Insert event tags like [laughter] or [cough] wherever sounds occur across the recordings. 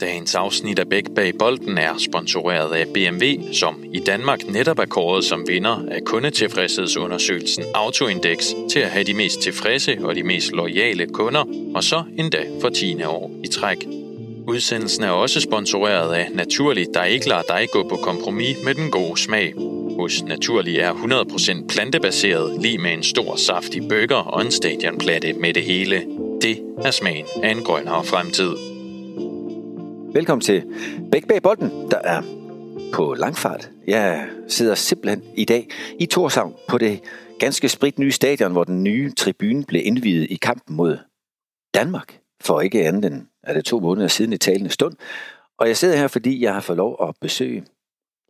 Dagens afsnit af Bæk bag bolden er sponsoreret af BMW, som i Danmark netop er kåret som vinder af kundetilfredshedsundersøgelsen Autoindex til at have de mest tilfredse og de mest loyale kunder, og så endda for 10. år i træk. Udsendelsen er også sponsoreret af Naturlig, der ikke lader dig gå på kompromis med den gode smag. Hos Naturlig er 100% plantebaseret, lige med en stor saftig burger og en stadionplatte med det hele. Det er smagen af en grønnere fremtid. Velkommen til Bæk bag bolden, der er på langfart. Jeg sidder simpelthen i dag i Torshavn på det ganske sprit nye stadion, hvor den nye tribune blev indvidet i kampen mod Danmark for ikke andet end er det to måneder siden i talende stund. Og jeg sidder her, fordi jeg har fået lov at besøge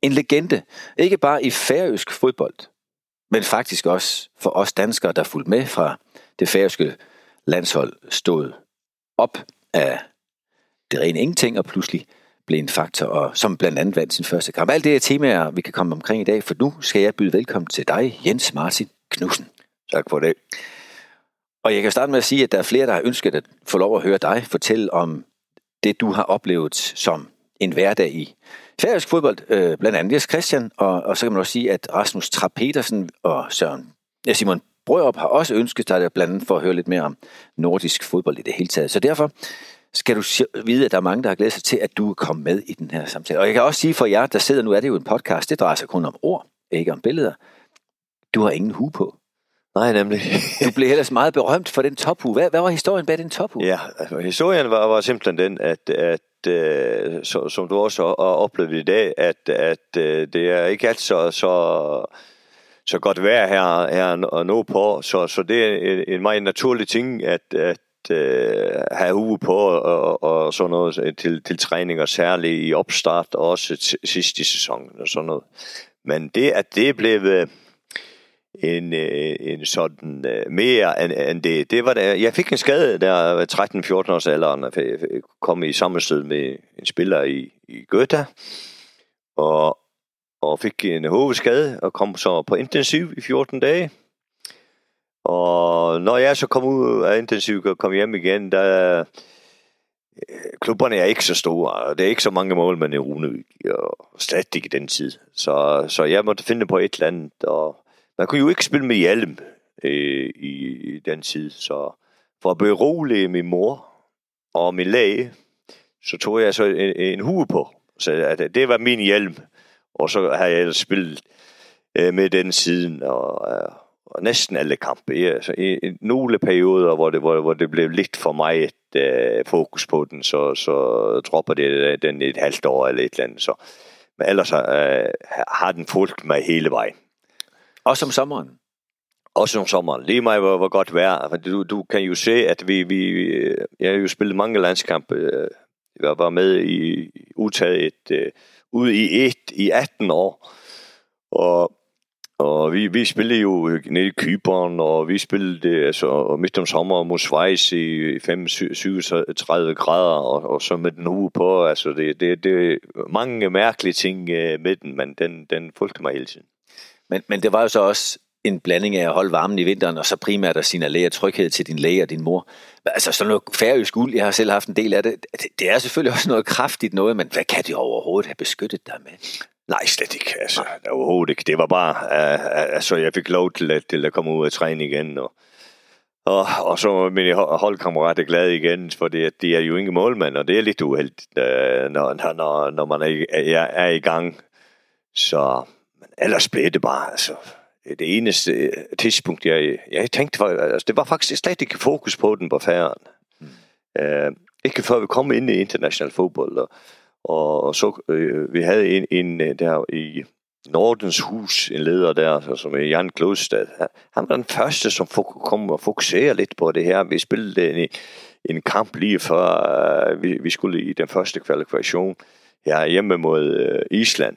en legende. Ikke bare i færøsk fodbold, men faktisk også for os danskere, der fulgte med fra det færøske landshold, stod op af det rene ingenting, og pludselig blev en faktor, og som blandt andet vandt sin første kamp. Alt det er temaer, vi kan komme omkring i dag, for nu skal jeg byde velkommen til dig, Jens Martin Knudsen. Tak for det. Og jeg kan starte med at sige, at der er flere, der har ønsket at få lov at høre dig fortælle om det, du har oplevet som en hverdag i færøsk fodbold, øh, blandt andet Jes Christian, og, og så kan man også sige, at Rasmus Trapp Petersen og Søren, ja, Simon Brørup har også ønsket dig blandt andet for at høre lidt mere om nordisk fodbold i det hele taget. Så derfor skal du vide, at der er mange, der har glædet sig til, at du er kommet med i den her samtale. Og jeg kan også sige for jer, der sidder nu, er det jo en podcast, det drejer sig kun om ord, ikke om billeder. Du har ingen hu på. Nej, nemlig. [laughs] du blev ellers meget berømt for den tophue. Hvad, hvad var historien bag den tophue? Ja, altså, historien var, var simpelthen den, at, at uh, så, som du også har oplevet i dag, at, at uh, det er ikke alt så, så, så godt vejr her, her og nu på, så, så det er en, en meget naturlig ting, at, at øh, have hue på og, og sådan noget til, til træninger, særligt i opstart og også sidst i sæsonen og sådan noget. Men det, at det blev øh, en, øh, en sådan øh, mere end, end det. det var der, jeg fik en skade der 13-14 års alderen, og kom i sammenstød med en spiller i, i Göta, og, og fik en hovedskade, og kom så på intensiv i 14 dage. Og når jeg så kom ud af intensiv og kom hjem igen, der øh, klubberne er ikke så store, og det er ikke så mange mål, man i Rune og slet ikke i den tid. Så, så jeg måtte finde på et eller andet, og man kunne jo ikke spille med hjelm øh, i, i den tid, så for at berolige min mor og min læge, så tog jeg så en, en hue på. Så at det var min hjelm, og så har jeg ellers spillet øh, med den siden, og, øh, næsten alle kampe. Ja, så i, i nogle perioder, hvor det, hvor, hvor det blev lidt for meget øh, fokus på den, så, så dropper det den et halvt år eller et eller andet. Så. Men ellers øh, har den fulgt mig hele vejen. Også om sommeren? Også om sommeren. Lige mig hvor, hvor godt vejr. Du, du kan jo se, at vi, vi jeg har jo spillet mange landskampe. Jeg var med i udtaget uh, ud i et i 18 år. Og, og vi, vi spillede jo øh, nede i Kyberen, og vi spillede øh, altså, midt om sommer mod Schweiz i 35 grader, og, og så med den uge på. Altså, det, det, det mange mærkelige ting øh, med den, men den, den fulgte mig hele tiden. Men, men det var jo så også en blanding af at holde varmen i vinteren, og så primært at signalere tryghed til din læge og din mor. Altså sådan noget færøsk uld, jeg har selv haft en del af det. Det er selvfølgelig også noget kraftigt noget, men hvad kan det overhovedet have beskyttet dig med? Nej, slet ikke. Altså, Nej. overhovedet ikke. Det var bare, uh, altså jeg fik lov til at, til at komme ud og træne igen, og, og, og så min holdkammerat er glad igen, for det, de er jo ingen målmand, og det er lidt uheldigt, uh, når, når, når man er, er, er i gang. Så ellers blev det bare, altså, det eneste tidspunkt, jeg, jeg tænkte, var, altså, det var faktisk slet ikke fokus på den på færden. Mm. Uh, ikke før vi kom ind i international fodbold, og, og så øh, vi havde en, en øh, der i Nordens Hus, en leder der, som er Jan Klodstad. Han var den første, som kom og fokuserede lidt på det her. Vi spillede en, en kamp lige før øh, vi, vi skulle i den første kvalifikation her hjemme mod øh, Island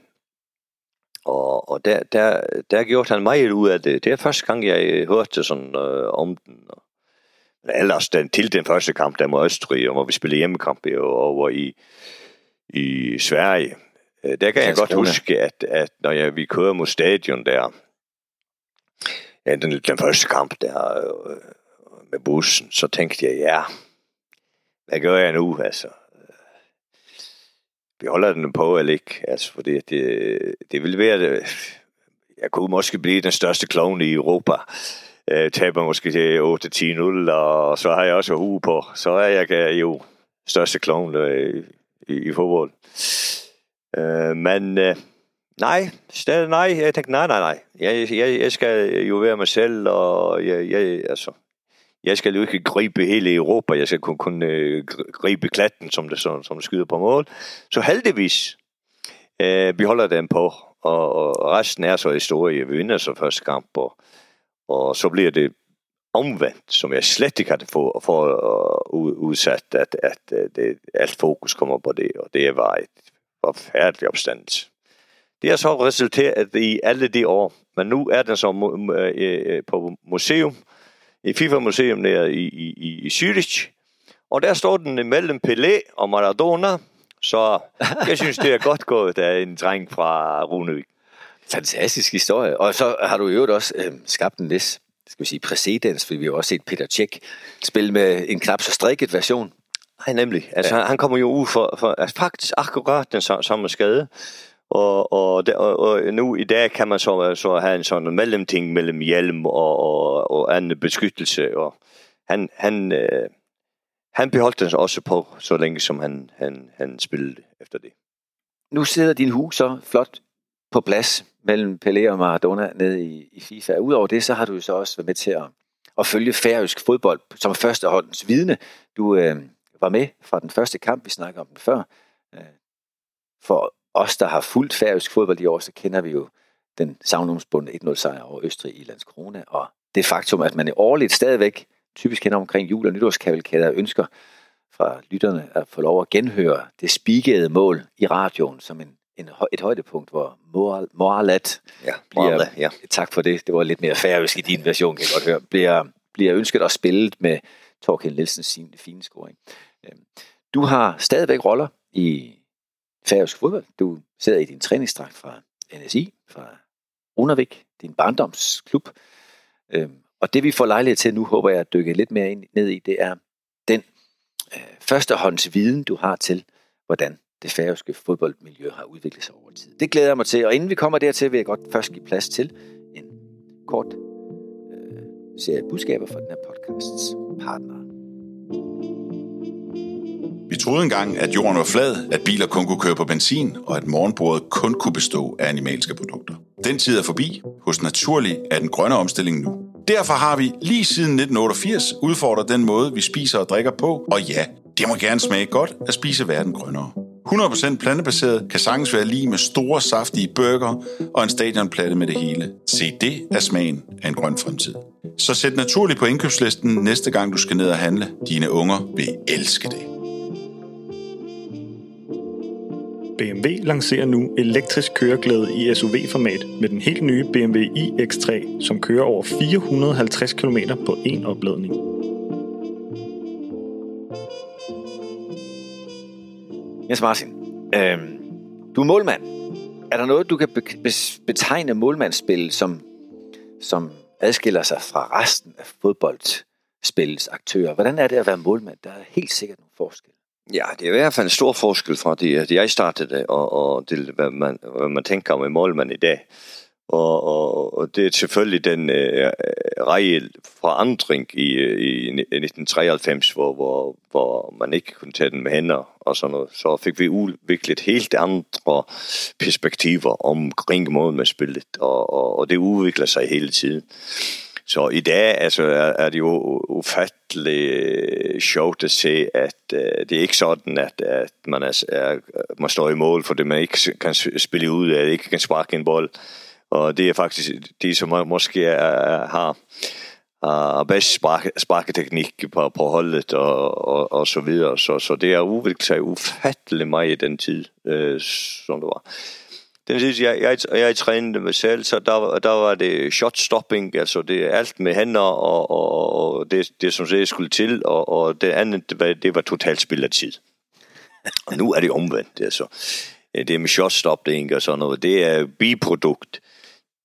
og, og der, der, der gjorde han meget ud af det. Det er første gang, jeg øh, hørte sådan øh, om den. Men ellers den, til den første kamp, der mod Østrig, hvor vi spillede hjemmekamp over i, i Sverige. Øh, der kan jeg godt huske, at, at når jeg, vi kører mod stadion der, ja, den, den første kamp der øh, med bussen, så tænkte jeg, ja, hvad gør jeg nu? Altså, vi holder den på eller ikke. Altså, fordi det, det vil være, det, jeg kunne måske blive den største klovn i Europa. Øh, taber måske til 8-10-0, og så har jeg også hue på. Så er jeg jo største klovn øh, i, i fodbold. Øh, men øh, nej, stadig nej. Jeg tænkte, nej, nej, nej. Jeg, jeg, jeg skal jo være mig selv, og jeg, jeg, altså, jeg skal jo ikke gribe hele Europa, jeg skal kun, kun øh, gribe klatten, som det, som, som skyder på mål. Så heldigvis, øh, vi holder den på, og, og resten er så historie. Vi vinder så første kamp, og, og så bliver det omvendt, som jeg slet ikke havde fået for, øh, udsat, at, at, øh, det, alt fokus kommer på det, og det var et forfærdeligt opstandelse. Det har så resulteret i alle de år, men nu er den så øh, på museum, i FIFA-museum nede i, i, i Zürich. Og der står den mellem Pelé og Maradona, så jeg synes, det er godt gået af en dreng fra Runevik. Fantastisk historie. Og så har du jo også øh, skabt en vis skal vi sige, præcedens, fordi vi har også set Peter Cech spille med en knap så strikket version. Nej, nemlig. Altså, ja. han kommer jo ud for, for altså, faktisk akkurat den samme skade. Og, og, og, og nu i dag kan man så, så have en sådan mellemting mellem hjelm og, og, og anden beskyttelse. Og han, han, øh, han beholdt den også på, så længe som han, han, han spillede efter det. Nu sidder din hus så flot på plads mellem Pelé og Maradona nede i, i FIFA. Udover det, så har du jo så også været med til at, at følge færøsk fodbold som førsteholdens vidne. Du øh, var med fra den første kamp, vi snakker om den før. Øh, for os, der har fulgt færøsk fodbold i år, så kender vi jo den savnomsbundne 1-0 sejr over Østrig i Landskrona, og det faktum, at man i årligt stadigvæk typisk kender omkring jul- og nytårskavalkader ønsker fra lytterne at få lov at genhøre det spikede mål i radioen som en, en, et højdepunkt, hvor Moral, Moralat ja, bliver, ja. tak for det, det var lidt mere færøsk i din version, kan jeg godt høre, bliver, bliver ønsket og spillet med Torkild Nielsens sin fine scoring. Øhm, du har stadigvæk roller i færøsk fodbold. Du sidder i din træningsdragt fra NSI, fra Runavik, din barndomsklub. Øhm, og det vi får lejlighed til nu, håber jeg at dykke lidt mere ind, ned i, det er den øh, førstehånds viden, du har til, hvordan det færøske fodboldmiljø har udviklet sig over tid. Det glæder jeg mig til, og inden vi kommer dertil, vil jeg godt først give plads til en kort øh, serie budskaber fra den her podcasts partner. Vi troede engang, at jorden var flad, at biler kun kunne køre på benzin, og at morgenbordet kun kunne bestå af animalske produkter. Den tid er forbi. Hos Naturlig er den grønne omstilling nu. Derfor har vi lige siden 1988 udfordret den måde, vi spiser og drikker på, og ja, det må gerne smage godt at spise verden grønnere. 100% plantebaseret kan sagtens være lige med store, saftige burger og en stadionplatte med det hele. Se, det er smagen af en grøn fremtid. Så sæt naturligt på indkøbslisten næste gang du skal ned og handle. Dine unger vil elske det. BMW lancerer nu elektrisk køreglæde i SUV-format med den helt nye BMW iX3, som kører over 450 km på én opladning. Jens Martin, øh, du er målmand. Er der noget, du kan betegne målmandsspil som, som adskiller sig fra resten af fodboldspillets aktører? Hvordan er det at være målmand? Der er helt sikkert nogle forskelle. Ja, det er i hvert fald en stor forskel fra det, at jeg startede, og, og det, hvad, man, hvad man tænker om en målmand i dag. Og, og, og det er selvfølgelig den øh, reelle forandring i, øh, i 1993, hvor, hvor, hvor man ikke kunne tage den med hænder og sådan noget. Så fik vi udviklet helt andre perspektiver omkring måden med spillet, og, og, og det udvikler sig hele tiden. Så i dag altså, er, er det jo ufattelig sjovt at se, at uh, det er ikke sådan, at, at man, er, er, man står i mål, for det man ikke kan spille ud, af, ikke kan sparke en bold. Og det er faktisk de, som måske er, har, Øh, har bedst sparke, sparketeknik på, på holdet og, og, og så videre. Så, så det har udviklet sig ufattelig meget i den tid, øh, som det var. Den sidste, jeg, jeg, jeg trænede mig selv, så der, der var det shot stopping, altså det er alt med hænder og, og, og det, det, som det skulle til, og, og det andet, det var, det var totalt spild af tid. Og nu er det omvendt, altså. Det med shot stopping og sådan noget, det er biprodukt.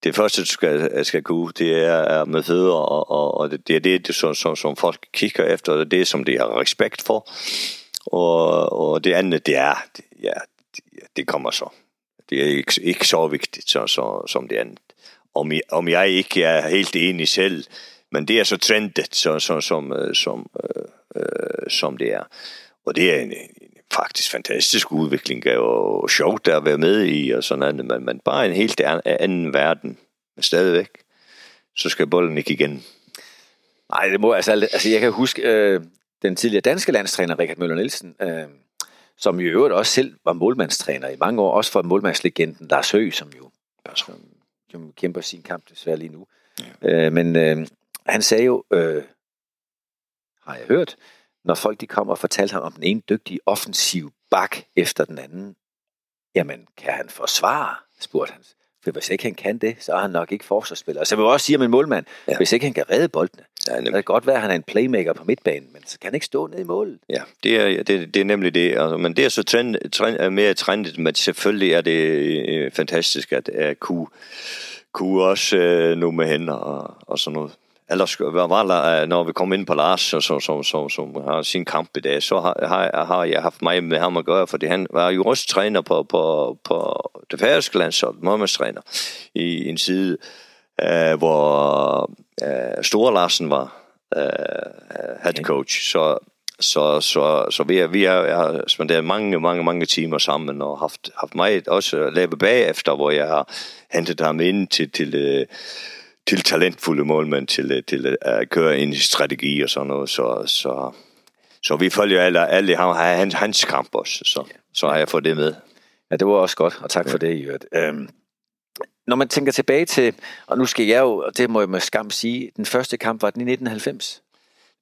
Det første, du skal, skal kunne, det er med fødder, og, og, og det, det er det, som, som, som folk kigger efter, og det er som de har respekt for. Og, og det andet, det er, ja, det kommer så. Det er ikke, ikke så vigtigt så, så, som det andet. Om jeg, om jeg ikke er helt enig selv, men det er så trendet, så, så, som, øh, som, øh, øh, som det er. Og det er en faktisk fantastisk udvikling, og, og sjovt at være med i, og sådan noget, men, men bare en helt anden verden, men stadigvæk, så skal bolden ikke igen. Nej, det må altså, altså jeg kan huske øh, den tidligere danske landstræner, Richard Møller Nielsen, øh, som i øvrigt også selv var målmandstræner i mange år, også for målmandslegenden Lars Høgh, som jo som, som kæmper sin kamp desværre lige nu. Ja. Øh, men øh, han sagde jo, øh, har jeg hørt, når folk de kommer og fortalte ham om den ene dygtige offensiv bak efter den anden, jamen kan han forsvare, spurgte han. For hvis ikke han kan det, så er han nok ikke forsvarsspiller. Så jeg vil også sige om en målmand, ja. hvis ikke han kan redde boldene, ja, så kan det godt være, at han er en playmaker på midtbanen, men så kan han ikke stå ned i målet. Ja, det er, det, det er nemlig det. Altså, men det er så trend, trend, mere trendet, men selvfølgelig er det øh, fantastisk at, at kunne, kunne også øh, nu med hænder og, og sådan noget ellers var der, når vi kom ind på Lars, som, som, som, som har sin kamp i dag, så har, har, har jeg haft mig med ham at gøre, fordi han var jo også træner på, på, på det færøske landshold, målmandstræner, i en side, uh, hvor uh, Store Larsen var uh, head coach. Så, så, så, så vi, er, vi har spenderet mange, mange, mange timer sammen og haft, haft mig også lavet bagefter, hvor jeg har hentet ham ind til, til uh, til talentfulde målmænd til, til at køre i strategi og sådan noget. Så, så, så vi følger alle, alle hans, hans kamp også, så, så har jeg fået det med. Ja, det var også godt, og tak ja. for det, Jørgen. Øhm, når man tænker tilbage til, og nu skal jeg jo, og det må jeg med skam sige, den første kamp var den i 1990.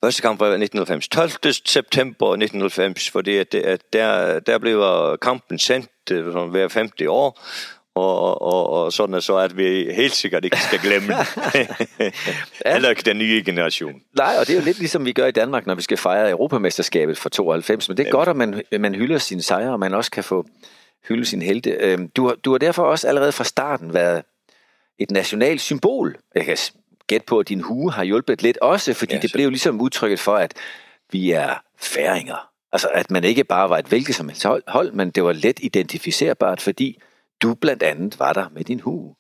Første kamp var 1990. 12. september 1990, fordi at, at der, der blev kampen sendt øh, hver 50 år, og, og, og sådan så, at vi helt sikkert ikke skal glemme [laughs] Heller ikke den nye generation. Nej, og det er jo lidt ligesom vi gør i Danmark, når vi skal fejre Europamesterskabet for 92. Men det er Jamen. godt, at man, man hylder sine sejre, og man også kan få hylde sin helte. Øhm, du, har, du har derfor også allerede fra starten været et nationalt symbol. Jeg kan gætte på, at din hue har hjulpet lidt også, fordi ja, det blev ligesom udtrykket for, at vi er færinger. Altså, at man ikke bare var et hvilket som helst hold, men det var let identificerbart, fordi du blandt andet var der med din hue.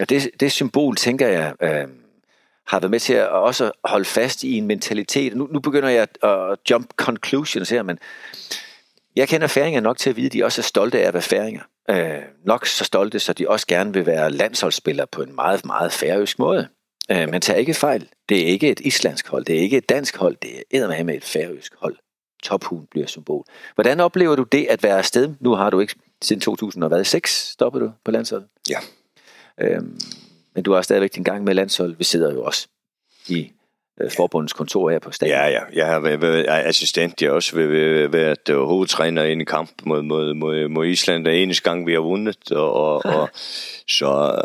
Og det, det symbol, tænker jeg, øh, har været med til at også holde fast i en mentalitet. Nu, nu begynder jeg at, at jump conclusions her, men jeg kender færinger nok til at vide, at de også er stolte af at være færinger. Øh, nok så stolte, så de også gerne vil være landsholdsspillere på en meget, meget færøsk måde. Øh, men tag ikke fejl. Det er ikke et islandsk hold, det er ikke et dansk hold, det er med et færøsk hold. Tophuen bliver symbol. Hvordan oplever du det at være afsted? Nu har du ikke siden 2006 stoppede du på landsholdet. Ja. Øhm, men du har stadigvæk din gang med landshold. Vi sidder jo også i øh, forbundets kontor her på stadion. Ja, ja. Jeg har været, været assistent. Jeg har også været, været uh, hovedtræner i en kamp mod, mod, mod, mod Island. Er eneste gang, vi har vundet. Og, og, [laughs] og så,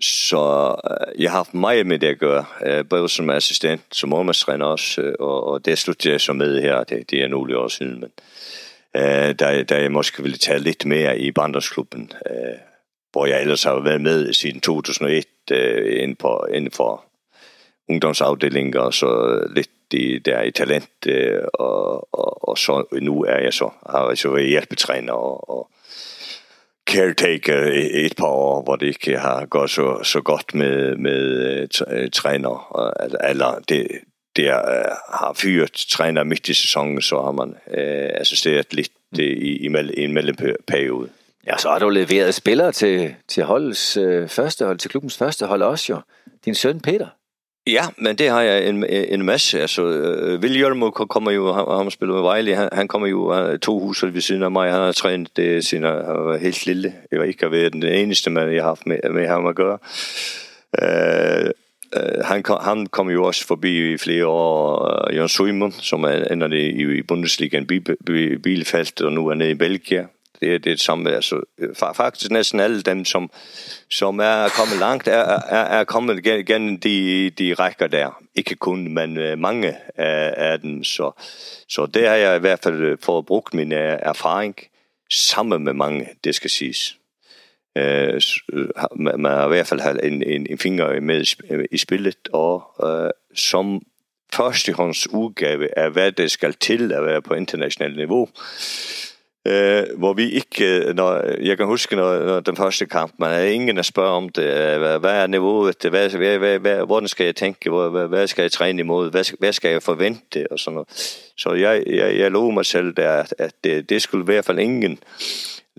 så øh, jeg har haft meget med det at gøre. Øh, både som assistent, som målmandstræner også. Og, og det sluttede jeg så med her. Det, det er nogle år siden. Men, øh, der, der jeg måske ville tage lidt mere i Bandersklubben, øh, hvor jeg ellers har været med siden 2001 øh, inden, på, inden for ungdomsafdelinger og så lidt i, der i talent, øh, og, og, og så nu er jeg så, har jeg så været hjælpetræner og, og caretaker i et par år, hvor det ikke har gået så, så godt med, med uh, træner. Altså, eller det, der uh, har fyret træner midt i sæsonen, så har man uh, assisteret lidt uh, i, i, i en mellemperiode. Ja, så har du leveret spillere til, til holdets uh, første hold, til klubbens første hold også jo. Din søn Peter. Ja, men det har jeg en, en masse. Altså, uh, William kommer jo, han, han spiller med Vejle, han, han kommer jo uh, to hus ved siden af mig. Han har trænet det siden han var helt lille. Jeg var ikke været den eneste mand, jeg har haft med, med ham at gøre. Uh, Øh, han, kom, han kom jo også forbi i flere år, uh, Jørgen Suimund, som er ender i, i Bundesligaen Bielefeld, og nu er nede i Belgien. Det er det samme. Altså, øh, faktisk næsten alle dem, som, som er kommet langt, er, er, er kommet gennem de, de rækker der. Ikke kun, men uh, mange af, af dem. Så, så det har jeg i hvert fald fået brugt min erfaring sammen med mange, det skal siges øh, øh man har i hvert fald en, en, en finger med øh, i spillet, og øh, som førstehånds udgave af, hvad det skal til at være på internationalt niveau, øh, hvor vi ikke, øh, når, jeg kan huske, når, når den første kamp, man havde ingen at spørge om det, hvad, hvad er niveauet, hvad, hvad, hvad, hvad, hvordan skal jeg tænke, hvad, hvad skal jeg træne imod, hvad, hvad skal jeg forvente, og sådan noget. Så jeg, jeg, jeg lovede mig selv der, at det, det skulle i hvert fald ingen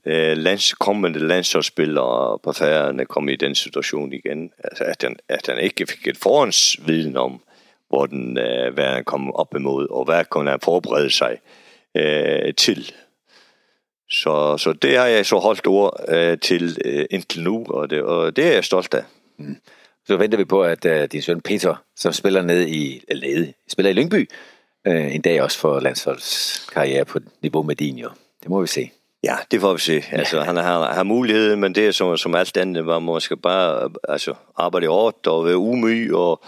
øh, lands, kommende landsholdsspillere på færgerne kom i den situation igen. Altså, at, han, at han ikke fik et forhåndsviden om, hvor den, øh, hvad han kom op imod, og hvad kunne han forberede sig øh, til. Så, så det har jeg så holdt ord øh, til øh, indtil nu, og det, og det er jeg stolt af. Mm. Så venter vi på, at øh, din søn Peter, som spiller ned i, eller spiller i Lyngby, øh, en dag også for landsholdskarriere på niveau med din jo. Det må vi se. Ja, det får vi se. Altså, ja. han har, har muligheden, men det er som, som alt andet, man måske bare altså, arbejde hårdt og være umyg, og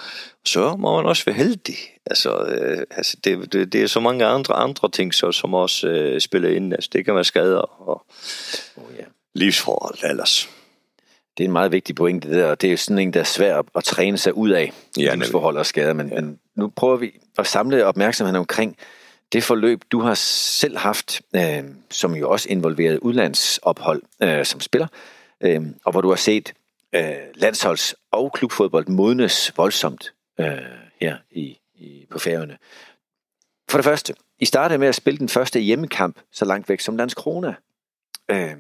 så må man også være heldig. Altså, øh, altså det, det, det, er så mange andre andre ting, så, som også øh, spiller ind. Altså, det kan være skader og oh, ja. livsforhold ellers. Det er en meget vigtig pointe, det der. Det er jo sådan en, der er svær at, at træne sig ud af, ja, livsforhold og skader. Men, ja. men nu prøver vi at samle opmærksomheden omkring det forløb, du har selv haft, øh, som jo også involverede udlandsophold øh, som spiller, øh, og hvor du har set øh, landsholds- og klubfodbold modnes voldsomt øh, her i, i, på færøerne. For det første, I startede med at spille den første hjemmekamp så langt væk som Landskrona. Øh,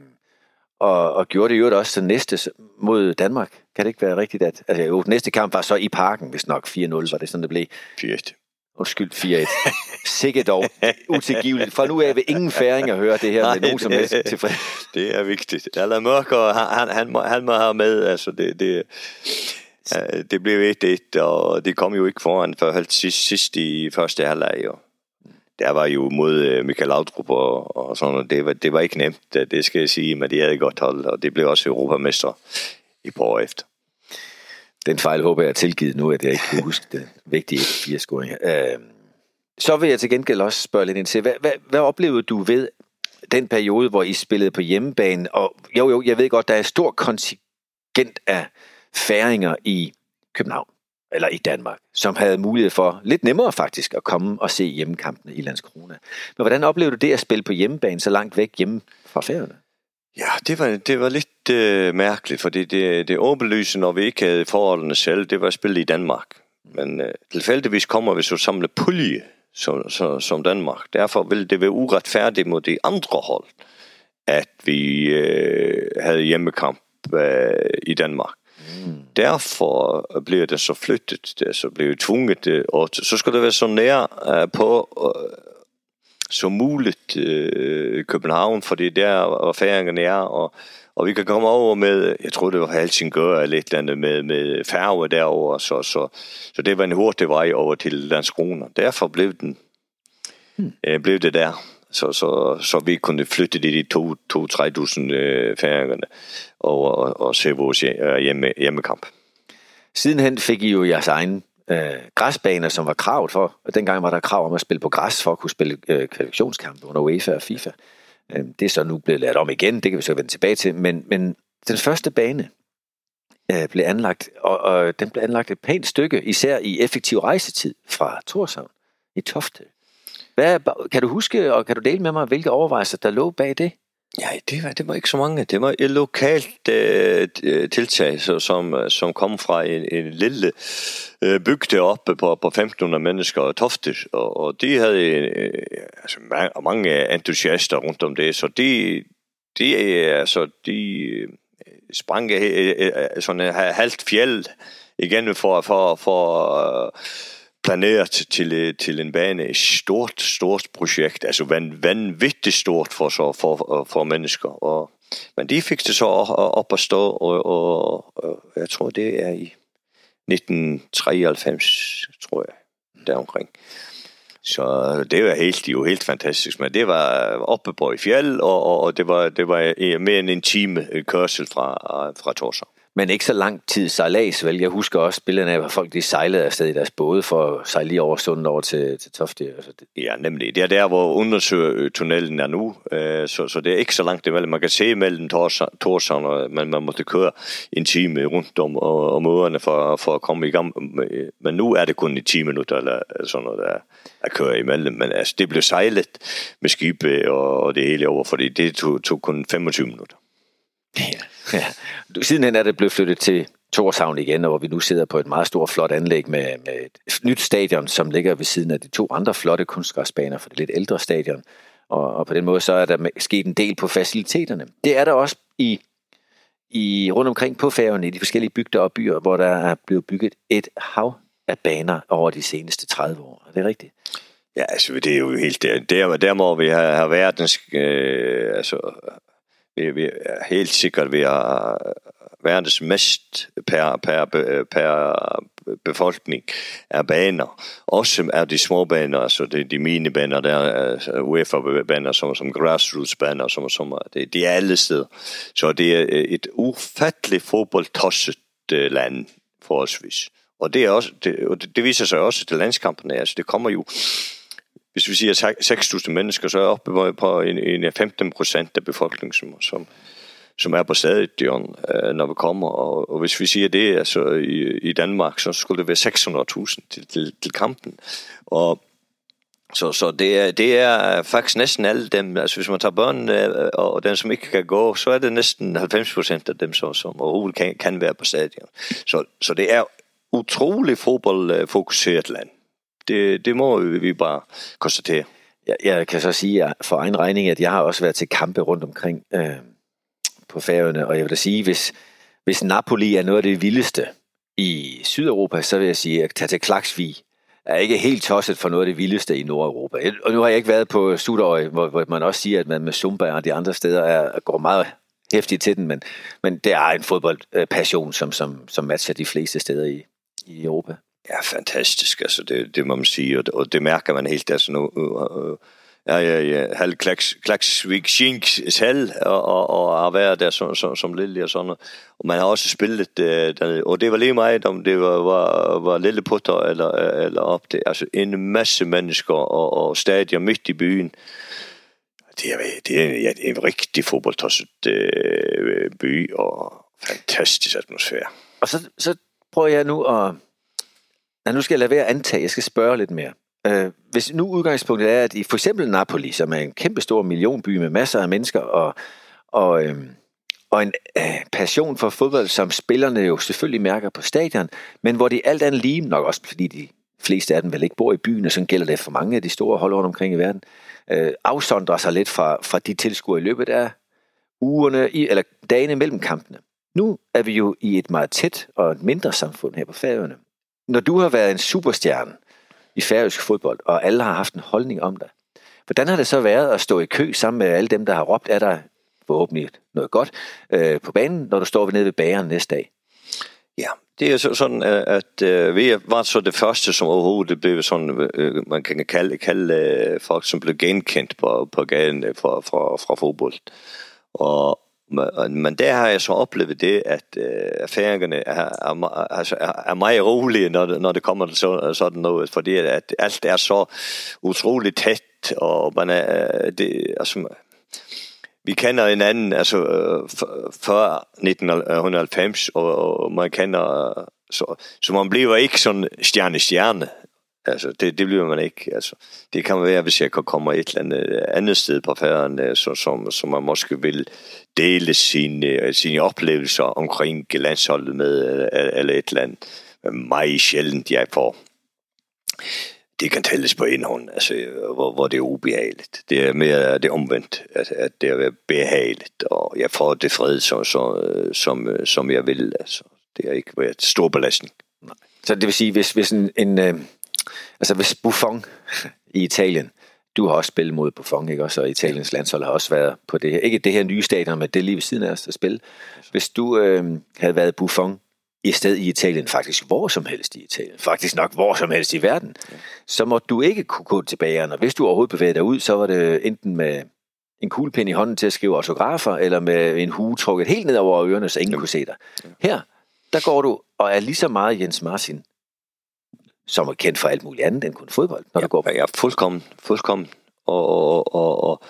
og, og gjorde det jo også den næste mod Danmark. Kan det ikke være rigtigt, at altså, jo, næste kamp var så i parken, hvis nok 4-0 var det sådan, det blev. 4 Undskyld, 4-1. Sikkert dog utilgiveligt. For nu af vil ingen færing at høre det her Nej, med nogen som helst tilfreds. [laughs] Det er vigtigt. Eller Mørk, og han, han, han, må, han må have med. Altså, det, det, det blev 1-1, og det kom jo ikke foran for helt sidst, sidst i første halvleg. Og der var jo mod øh, Michael Laudrup og, og sådan noget. Det var, det var ikke nemt, det skal jeg sige, men de havde godt hold, og det blev også europamester i par år efter. Den fejl håber jeg er tilgivet nu, at jeg ikke kan huske det vigtige fire scoring. Øh, så vil jeg til gengæld også spørge lidt ind til, hvad, hvad, hvad oplevede du ved den periode, hvor I spillede på hjemmebane? Og jo, jo, jeg ved godt, der er stor kontingent af færinger i København, eller i Danmark, som havde mulighed for, lidt nemmere faktisk, at komme og se hjemmekampene i Landskrona. Men hvordan oplevede du det at spille på hjemmebane så langt væk hjemme fra færgerne? Ja, det var, det var lidt øh, mærkeligt, fordi det, det åbenlyse, når vi ikke havde forholdene selv, det var spillet i Danmark. Men øh, tilfældigvis kommer vi så samle pulje som, som, som Danmark. Derfor ville det være uretfærdigt mod de andre hold, at vi øh, havde hjemmekamp øh, i Danmark. Mm. Derfor blev det så flyttet, det så blev tvunget, øh, og så skulle det være så nær øh, på øh, som muligt øh, København, fordi der hvor færingerne er, og, og vi kan komme over med, jeg tror det var Helsingør eller et eller andet med, med færge derover, så, så, så det var en hurtig vej over til Landskrona. Derfor blev den hmm. øh, blev det der. Så, så, så vi kunne flytte de 2-3.000 øh, færingerne og, og, og se vores hjemme, hjemmekamp. Sidenhen fik I jo jeres egen øh, græsbaner, som var kravet for. Dengang var der krav om at spille på græs for at kunne spille øh, kvalifikationskampe under UEFA og FIFA. Øh, det er så nu blevet lavet om igen, det kan vi så vende tilbage til. Men, men den første bane øh, blev anlagt, og, og den blev anlagt et pænt stykke, især i effektiv rejsetid fra Torshavn i Tofte. Hvad, kan du huske, og kan du dele med mig, hvilke overvejelser der lå bag det? Ja, det var, det var ikke så mange. Det var et lokalt øh, øh tiltag, så, som, øh, som kom fra en, en lille øh, bygde oppe på, på 1500 mennesker og Tofte, og, og de havde øh, øh altså, mange entusiaster rundt om det, så de, de, altså, de sprang øh, øh, sådan et halvt fjeld igen for, for, for øh, planeret til, til en bane et stort, stort projekt, altså van, vanvittigt stort for, så, for, for mennesker. Og, men de fik det så op at stå, og, og, og jeg tror, det er i 1993, tror jeg, deromkring. Så det var helt, jo helt fantastisk, men det var oppe på i fjeld, og, og det var, det var mere end en time kørsel fra, fra Torshavn men ikke så lang tid sejlads, vel? Jeg husker også billederne af, hvor folk de sejlede afsted i deres både for at sejle lige over sundet over til, til Tofte. Altså det. Ja, nemlig. Det er der, hvor undersøgetunnelen er nu, øh, så, så det er ikke så langt imellem. Man kan se mellem Torshavn, og man, man måtte køre en time rundt om, og, om øerne for, for at komme i gang. Men nu er det kun i 10 minutter, eller sådan noget, der at køre imellem. Men altså, det blev sejlet med skibe og, og det hele over, fordi det tog, tog kun 25 minutter. Ja ja. Sidenhen er det blevet flyttet til Torshavn igen, hvor vi nu sidder på et meget stort flot anlæg med, med et nyt stadion, som ligger ved siden af de to andre flotte kunstgræsbaner for det lidt ældre stadion. Og, og på den måde så er der sket en del på faciliteterne. Det er der også i, i rundt omkring på færgerne, i de forskellige bygder og byer, hvor der er blevet bygget et hav af baner over de seneste 30 år. Er det rigtigt? Ja, altså det er jo helt der. Der, der må vi have, have verdens øh, altså, det er helt sikkert ved at øh, verdens mest per, per, per befolkning er baner. Også er de små baner, altså de, de minibaner, der er øh, UEFA-baner, som, som grassroots-baner, som, som det, de er alle steder. Så det er øh, et ufatteligt fodboldtosset land forholdsvis. Og det, er også, det, og det viser sig også til landskampene. Altså det kommer jo hvis vi siger 6.000 mennesker, så er oppe på en, en 15 procent af befolkningen, som, som, som er på stadion, øh, når vi kommer. Og, og hvis vi siger det altså i, i Danmark, så skulle det være 600.000 til, til, til kampen. Og så, så det, er, det er faktisk næsten alle dem, altså hvis man tager børnene øh, og dem, som ikke kan gå, så er det næsten 90 procent af dem, som, som overhovedet kan, kan være på stadion. Så, så det er utrolig fodboldfokuseret øh, land det, det må vi bare konstatere. Jeg, jeg kan så sige for egen regning, at jeg har også været til kampe rundt omkring øh, på færøerne, og jeg vil da sige, hvis, hvis Napoli er noget af det vildeste i Sydeuropa, så vil jeg sige, at tage til Klaksvig er ikke helt tosset for noget af det vildeste i Nordeuropa. Og nu har jeg ikke været på Sudøj, hvor, hvor man også siger, at man med Zumba og de andre steder er, går meget hæftigt til den, men, men det er en fodboldpassion, som, som, som matcher de fleste steder i, i Europa. Ja, fantastisk, altså det, det må man sige, og det, og det mærker man helt, altså nu, uh, ja, ja, ja, halv klaks, klaksvik Shinks hal, og, og, og har været der som, som, som lille og sådan noget. Og man har også spillet, øh, uh, der, og det var lige meget, om det var, var, var lille putter eller, eller op det. Altså en masse mennesker og, og stadion midt i byen. Det er, det er, ja, det er en rigtig fodboldtosset uh, by, og fantastisk atmosfære. Og så, så prøver jeg nu at Nej, nu skal jeg lade være at antage, jeg skal spørge lidt mere. Øh, hvis nu udgangspunktet er, at i for eksempel Napoli, som er en kæmpestor millionby med masser af mennesker, og, og, øh, og en øh, passion for fodbold, som spillerne jo selvfølgelig mærker på stadion, men hvor de alt andet lige, nok også fordi de fleste af dem vel ikke bor i byen, og sådan gælder det for mange af de store hold rundt omkring i verden, øh, afsondrer sig lidt fra, fra de tilskuere i løbet af ugerne, i, eller dagene mellem kampene. Nu er vi jo i et meget tæt og et mindre samfund her på Færøerne, når du har været en superstjerne i færøsk fodbold, og alle har haft en holdning om dig, hvordan har det så været at stå i kø sammen med alle dem, der har råbt af dig forhåbentlig noget godt øh, på banen, når du står nede ved bageren næste dag? Ja, det er så sådan, øh, at øh, vi var så det første, som overhovedet blev sådan, øh, man kan kalde, kalde øh, folk, som blev genkendt på, på gaden øh, fra, fra, fra fodbold. Og, men der har jeg så oplevet det, at øh, færingerne er, er, altså er, er meget rolige, når det, når det kommer til så, øh, sådan noget, fordi at alt er så utroligt tæt, og man er, øh, det, altså, vi kender hinanden altså, øh, før 1990, og, og man kender, øh, så, så man bliver ikke sådan stjerne-stjerne. Altså, det, det bliver man ikke. Altså, det kan være, hvis jeg kan komme et eller andet andet sted på færden, så, som, som man måske vil dele sine, sine oplevelser omkring landsholdet med, øh, eller et eller andet. Meget sjældent, jeg får. Det kan tælles på en hånd, altså, hvor, hvor det er ubehageligt. Det er mere det er omvendt, at, at det er behageligt, og jeg får det fred, som, som, som, som jeg vil. Altså, det har ikke været stor belastning. Så det vil sige, hvis, hvis en, en øh, altså hvis Buffon i Italien, du har også spillet mod Buffon, ikke også? Og Italiens landshold har også været på det her. Ikke det her nye stadion, men det lige ved siden af os at spille. Hvis du øh, havde været Buffon i sted i Italien, faktisk hvor som helst i Italien, faktisk nok hvor som helst i verden, så må du ikke kunne gå tilbage. Og hvis du overhovedet bevægede dig ud, så var det enten med en kuglepen i hånden til at skrive autografer, eller med en hue trukket helt ned over ørerne, så ingen kunne se dig. Her, der går du og er lige så meget Jens Martin, som er kendt for alt muligt andet end kun fodbold, når ja, du går på. Ja, fuldkommen, fuldkommen. Og, og, og, og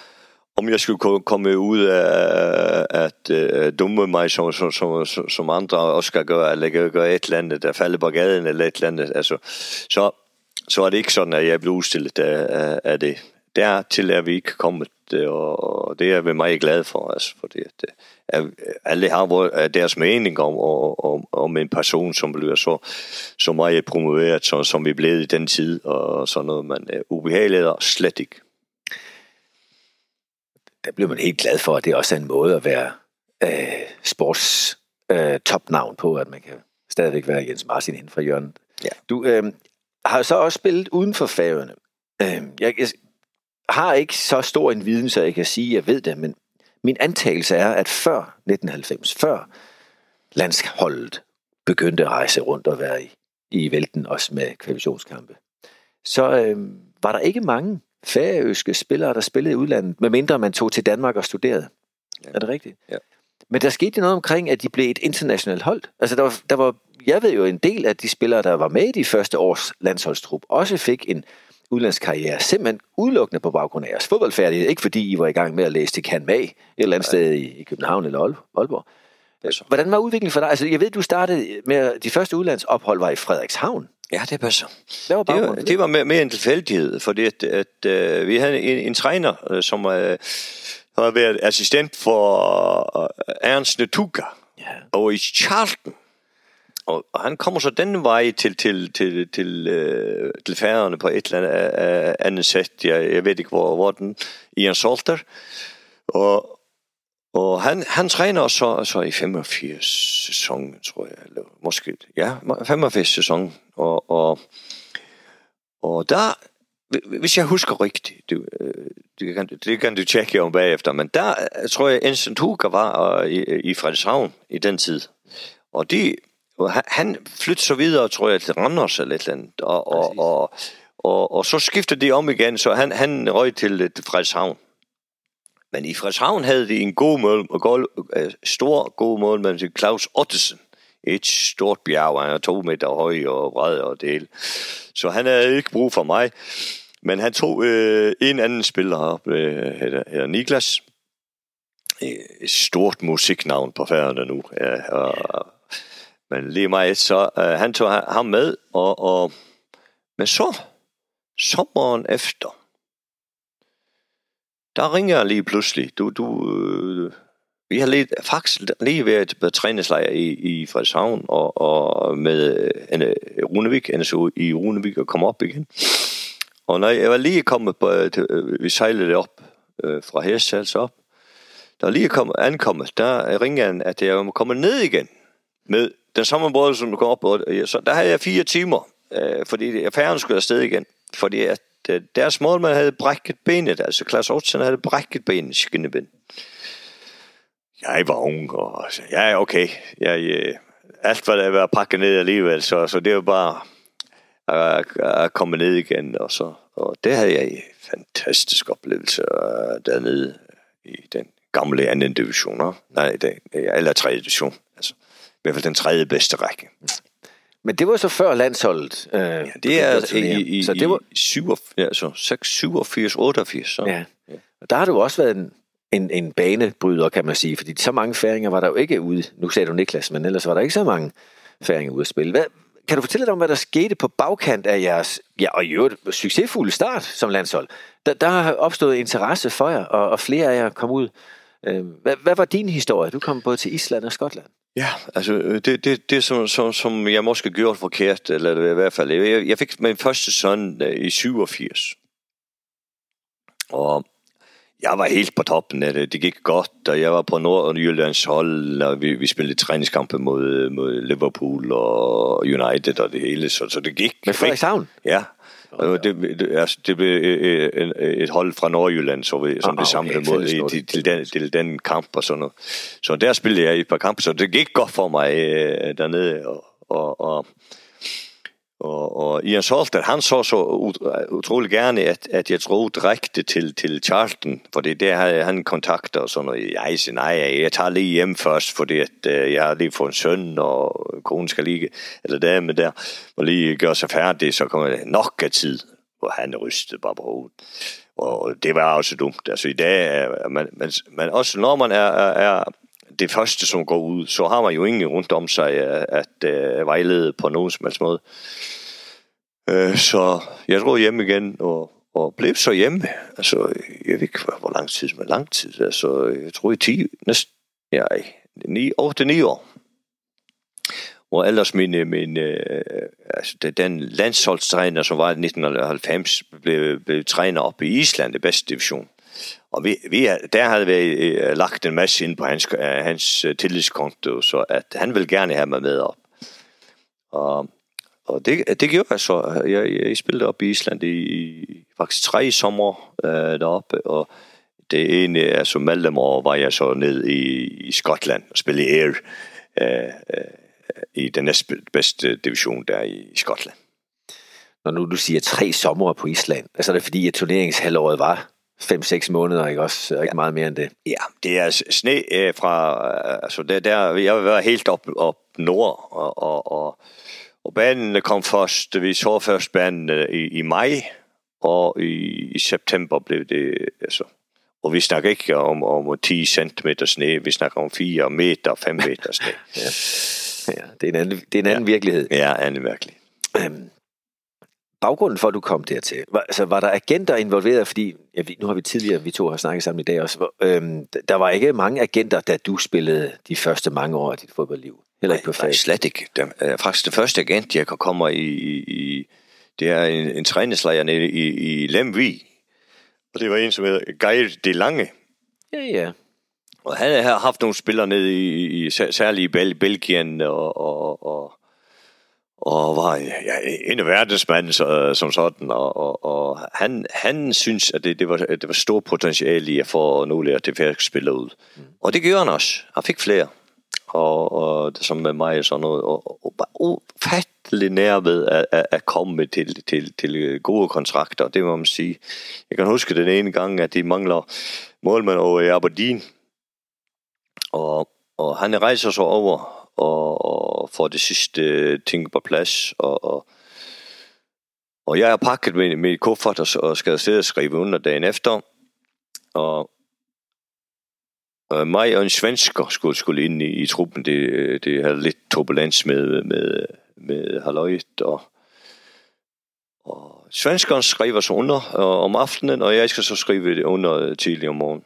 om jeg skulle komme ud af at uh, dumme mig, som, som, som, som andre også skal gøre, eller gøre et eller andet, der falder på gaden, eller et eller andet, altså, så, så er det ikke sådan, at jeg bliver udstillet af, af det. Dertil er vi ikke kommet, og det er vi meget glad for, altså, fordi at, at alle har deres mening om, om, om en person, som bliver så, så meget promoveret, som, som vi blev i den tid, og sådan noget, men uh, ubehageligt og slet ikke der bliver man helt glad for, at det også er en måde at være øh, sports øh, topnavn på, at man kan stadigvæk være Jens Martin inden for hjørnet. Ja. Du øh, har så også spillet uden for færøerne. Øh, jeg, jeg har ikke så stor en viden, så jeg kan sige, at jeg ved det, men min antagelse er, at før 1990, før landsholdet begyndte at rejse rundt og være i, i vælten, også med kvalifikationskampe, så øh, var der ikke mange færøske spillere, der spillede i udlandet, medmindre man tog til Danmark og studerede. Ja. Er det rigtigt? Ja. Men der skete noget omkring, at de blev et internationalt hold. Altså der var, der var, jeg ved jo, en del af de spillere, der var med i de første års landsholdstrup, også fik en udlandskarriere, simpelthen udelukkende på baggrund af jeres fodboldfærdighed. Ikke fordi I var i gang med at læse til Can Mag et eller andet ja. sted i, i København eller Aalborg. Hvordan var udviklingen for dig? Altså, jeg ved, du startede med, de første udlandsophold var i Frederikshavn. Ja, det passer. Hvad var det, var, det var mere, mere en tilfældighed, fordi at, at, uh, vi havde en, en træner, uh, som uh, har været assistent for uh, Ernst Netuka ja. og i Charlton. Og, og han kommer så den vej til, til, til, til, øh, til færgerne på et eller andet øh, andet sæt. Jeg, jeg ved ikke, hvor, hvor den i en solter. Og, og han, han træner så, så i 85 sæson, tror jeg, eller måske, ja, 85 sæson, og, og, og der, hvis jeg husker rigtigt, det, du øh, det, kan, det kan du tjekke om bagefter, men der øh, tror jeg, Ensen Tuka var i, i Frederikshavn i den tid, og de, han flyttede så videre, tror jeg, til Randers eller et eller andet, og, og, og, og, og så skiftede de om igen, så han, han røg til, til Frederikshavn. Men i Frederikshavn havde de en god mål, og god, øh, stor god mål, men Claus Ottesen. Et stort bjerg, han er to meter høj og bred og del. Så han havde ikke brug for mig. Men han tog øh, en anden spiller op, øh, hedder, hedder Niklas. Et stort musiknavn på færgerne nu. Ja, og, men lige meget så, øh, han tog ham med, og, og men så, sommeren efter, der ringer jeg lige pludselig. Du, du, øh, vi har lige, faktisk lige været på træningslejr i, i Frederikshavn og, og med øh, en, Runevik, NSU i Runevik og kom op igen. Og når jeg var lige kommet på, øh, øh, vi sejlede op øh, fra Hestals op, der lige kom, ankommet, der ringer han, at jeg må komme ned igen med den samme båd, som du kom op på. Øh, så der havde jeg fire timer, øh, fordi færgen skulle afsted igen. Fordi at øh, deres målmand havde brækket benet, altså Klaas Olsen havde brækket benet, skinneben. Jeg var ung, og altså, ja, okay. Jeg, øh, alt var der var pakket ned alligevel, så, så det var bare at, at komme ned igen, og så og det havde jeg en fantastisk oplevelse øh, dernede i den gamle anden division, nej, den, eller tredje division, hvert fald den tredje bedste række. Men det var så før landsholdet. Øh, ja, det er i, i, så det var... i 87, altså 87, 88. Så. Ja. ja. Og der har du også været en, en, en banebryder, kan man sige, fordi så mange færinger var der jo ikke ude. Nu sagde du Niklas, men ellers var der ikke så mange færinger ude at spille. Hvad, kan du fortælle lidt om, hvad der skete på bagkant af jeres, ja, og i øvrigt succesfulde start som landshold? Der, der har opstået interesse for jer, og, og flere af jer kom ud. Øh, hvad, hvad var din historie? Du kom både til Island og Skotland. Ja, altså øh, det, det, det som, som, som jeg måske gjorde forkert, eller i hvert fald, jeg, jeg fik min første søn øh, i 87. Og jeg var helt på toppen af det. Det gik godt, og jeg var på Nordjyllands hold, og vi, vi spillede træningskampe mod, mod Liverpool og United og det hele, så, så det gik. Med Frederikshavn? Ja, det, det, altså, det blev et, et hold fra Nordjylland, så vi, som ah, blev samlet okay, mod i, til, til, den, til den kamp og sådan noget. Så der spillede jeg i et par kampe, så det gik godt for mig øh, dernede. Og, og, og, og, og Ian Salter, han så så ut, utrolig gerne, at, at jeg drog direkte til, til Charlton, fordi der havde han kontakter og sådan noget. Jeg siger, nej, jeg tager lige hjem først, fordi at, øh, jeg har lige fået en søn, og konen skal lige, eller dame der, og lige gøre sig færdig, så kommer det nok af tid, hvor han rystede bare på hovedet. Og det var også dumt. Altså i dag, men, man, man, man også når man er, er, er det første, som går ud, så har man jo ingen rundt om sig øh, at, at at vejlede på nogen som helst måde. Øh, så jeg drog hjem igen og, og blev så hjemme. Altså, jeg ved ikke, hvor lang tid, men lang tid. Altså, jeg tror i 10, næsten, ja, 9, 8-9 år. Og ellers min, min øh, altså den landsholdstræner, som var i 1990, blev, blev træner op i Island, det bedste division. Og vi, vi, der havde vi øh, lagt en masse ind på hans, øh, hans øh, tillidskonto, så at han ville gerne have mig med op. Og, og det, det gjorde jeg så. Jeg, jeg spillede op i Island i faktisk tre sommer øh, deroppe, og det ene, altså mellem år, var jeg så ned i, i Skotland og spillede Air øh, øh, i den næstbedste division der i Skotland. Når nu du siger tre sommer på Island, altså er det fordi, at turneringshalvåret var 5-6 måneder, ikke også? Ikke ja. meget mere end det. Ja, det er sne øh, fra, altså der, der, jeg var helt op, op nord, og, og, og, og banen kom først, vi så først banen øh, i, i maj, og i, i september blev det, altså, og vi snakker ikke om, om 10 cm sne, vi snakker om 4 meter, 5 meter sne. [laughs] ja. ja, det er en anden, det er en anden ja. virkelighed. Ja, anden virkelighed. Øhm, baggrunden for, at du kom dertil, var, altså, var der agenter involveret? Fordi, ja, nu har vi tidligere, vi to har snakket sammen i dag også, hvor, øhm, der var ikke mange agenter, da du spillede de første mange år af dit fodboldliv. Heller ikke på fag. Nej, slet ikke. Det er faktisk det første agent, jeg kommer i, i det er en, en træningslejr nede i, i Lemvi. Og det var en, som hedder Geir de Lange. Ja, ja. Og han har haft nogle spillere nede i, i særligt i Belgien og, og, og og var ja, en af så, som sådan, og, og, og han, han synes, at det, det, var, det var stor potentiale i at få nogle af de færdige spillere ud. Mm. Og det gjorde han også. Han fik flere. Og, og det som med mig og sådan noget. Og, og, og ufattelig nær ved at, at, at komme til, til, til gode kontrakter, det må man sige. Jeg kan huske den ene gang, at de mangler målmand over i Aberdeen. Og, og han rejser så over og, og får det sidste ting på plads. Og, og, og jeg har pakket med mit kuffert og, og skal sidde og skrive under dagen efter. Og, og mig og en svensker skulle, skulle ind i, i truppen. Det, øh, det havde lidt turbulens med, med, med halvøjet. Og, og svenskeren skriver så under og, om aftenen, og jeg skal så skrive det under tidlig om morgenen.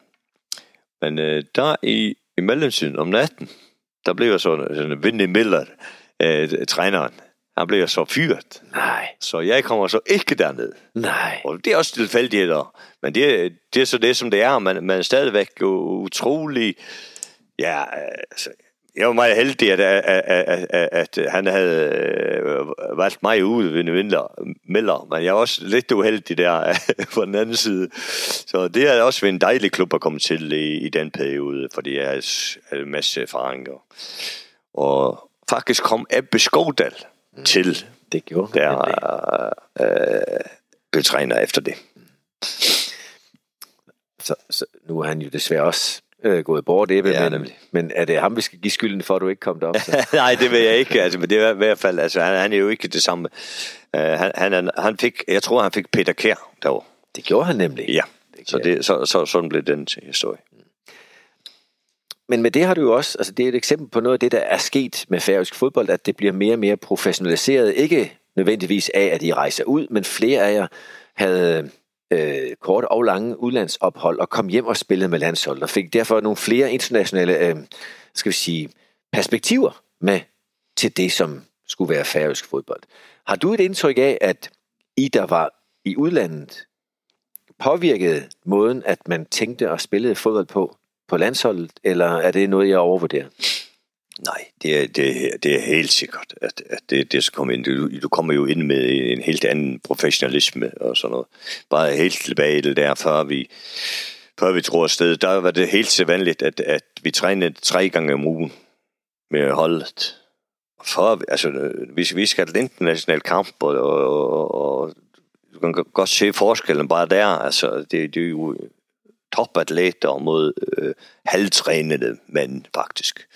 Men øh, der i, i mellemtiden om natten, der blev jeg så sådan Vinnie Miller, øh, træneren. Han blev så fyret. Nej. Så jeg kommer så ikke derned. Nej. Og det er også tilfældigheder. Men det, det er så det, som det er. Man, man er stadigvæk utrolig... Ja, altså, jeg var meget heldig, at, at, at, at, at han havde øh, valgt mig ud ved Miller, Miller, men jeg var også lidt uheldig der [laughs] på den anden side. Så det har også været en dejlig klub at komme til i, i den periode, fordi jeg havde en masse erfaringer. Og faktisk kom Ebbe Skovdal mm. til, det gjorde der øh, blev træner efter det. Så, så nu er han jo desværre også øh, gået bort, Ebbe, ja, men, men er det ham, vi skal give skylden for, at du ikke kom derop? Så? [laughs] Nej, det vil jeg ikke, altså, men det er i hvert fald, altså, han, han er jo ikke det samme. Uh, han, han, han fik, jeg tror, han fik Peter Kær derovre. Det gjorde han nemlig. Ja, det så, det, så, så, sådan blev den historie. Men med det har du jo også, altså det er et eksempel på noget af det, der er sket med færøsk fodbold, at det bliver mere og mere professionaliseret. Ikke nødvendigvis af, at I rejser ud, men flere af jer havde øh, korte og lange udlandsophold og kom hjem og spillede med landshold og fik derfor nogle flere internationale øh, skal vi sige, perspektiver med til det, som skulle være færøsk fodbold. Har du et indtryk af, at I, der var i udlandet, påvirkede måden, at man tænkte og spillede fodbold på, på landsholdet, eller er det noget, jeg overvurderer? Nej, det er, det, er, det er helt sikkert, at, at det, det skal komme ind. Du, du kommer jo ind med en helt anden professionalisme og sådan noget. Bare helt tilbage til der, før vi, før vi tror afsted, der var det helt sædvanligt, at, at vi trænede tre gange om ugen med holdet. for, altså, hvis vi skal til international kamp, og, og, og du kan godt se forskellen bare der, altså, det, det er jo topatleter mod øh, halvtrænede mænd, faktisk.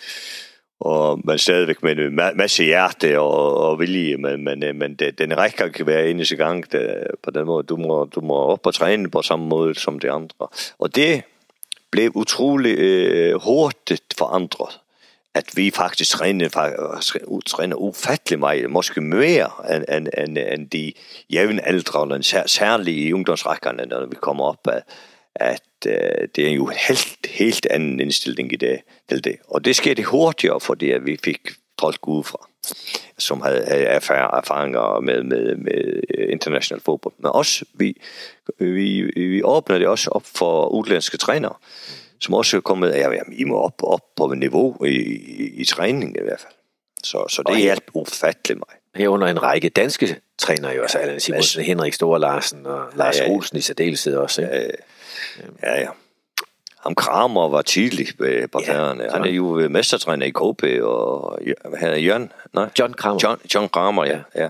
Og man stadigvæk med en masse hjerte og, og vilje, men, men, men det, den rækker ikke være eneste gang det, på den måde. Du må, du må op og træne på samme måde som de andre. Og det blev utrolig øh, hurtigt forandret at vi faktisk træner, træner ufattelig meget, måske mere end, end, end, end de jævnaldrende, særligt i ungdomsrækkerne, når vi kommer op, af, at uh, det er jo en helt, helt anden indstilling i det, til det. Og det skete hurtigere, fordi at vi fik folk udefra, som havde, havde erfaringer med, med, med international fodbold. Men også, vi, vi, vi åbnede det også op for udlandske trænere, som også er kommet, ja, jamen, I må op, op på niveau i, i, i træning i hvert fald. Så, så det hjalp ufattelig meget. Herunder en række danske trænere jo, altså Allan Simonsen, Henrik Store Larsen og Lars ja, ja. Olsen i særdeleshed også. Ja, ja. Ja, ja. Ham Kramer var tidlig på ja, færgerne. Han er jo mestertræner i KB, og hvad hedder Jørgen? Nej? John Kramer. John, John Kramer, ja. ja.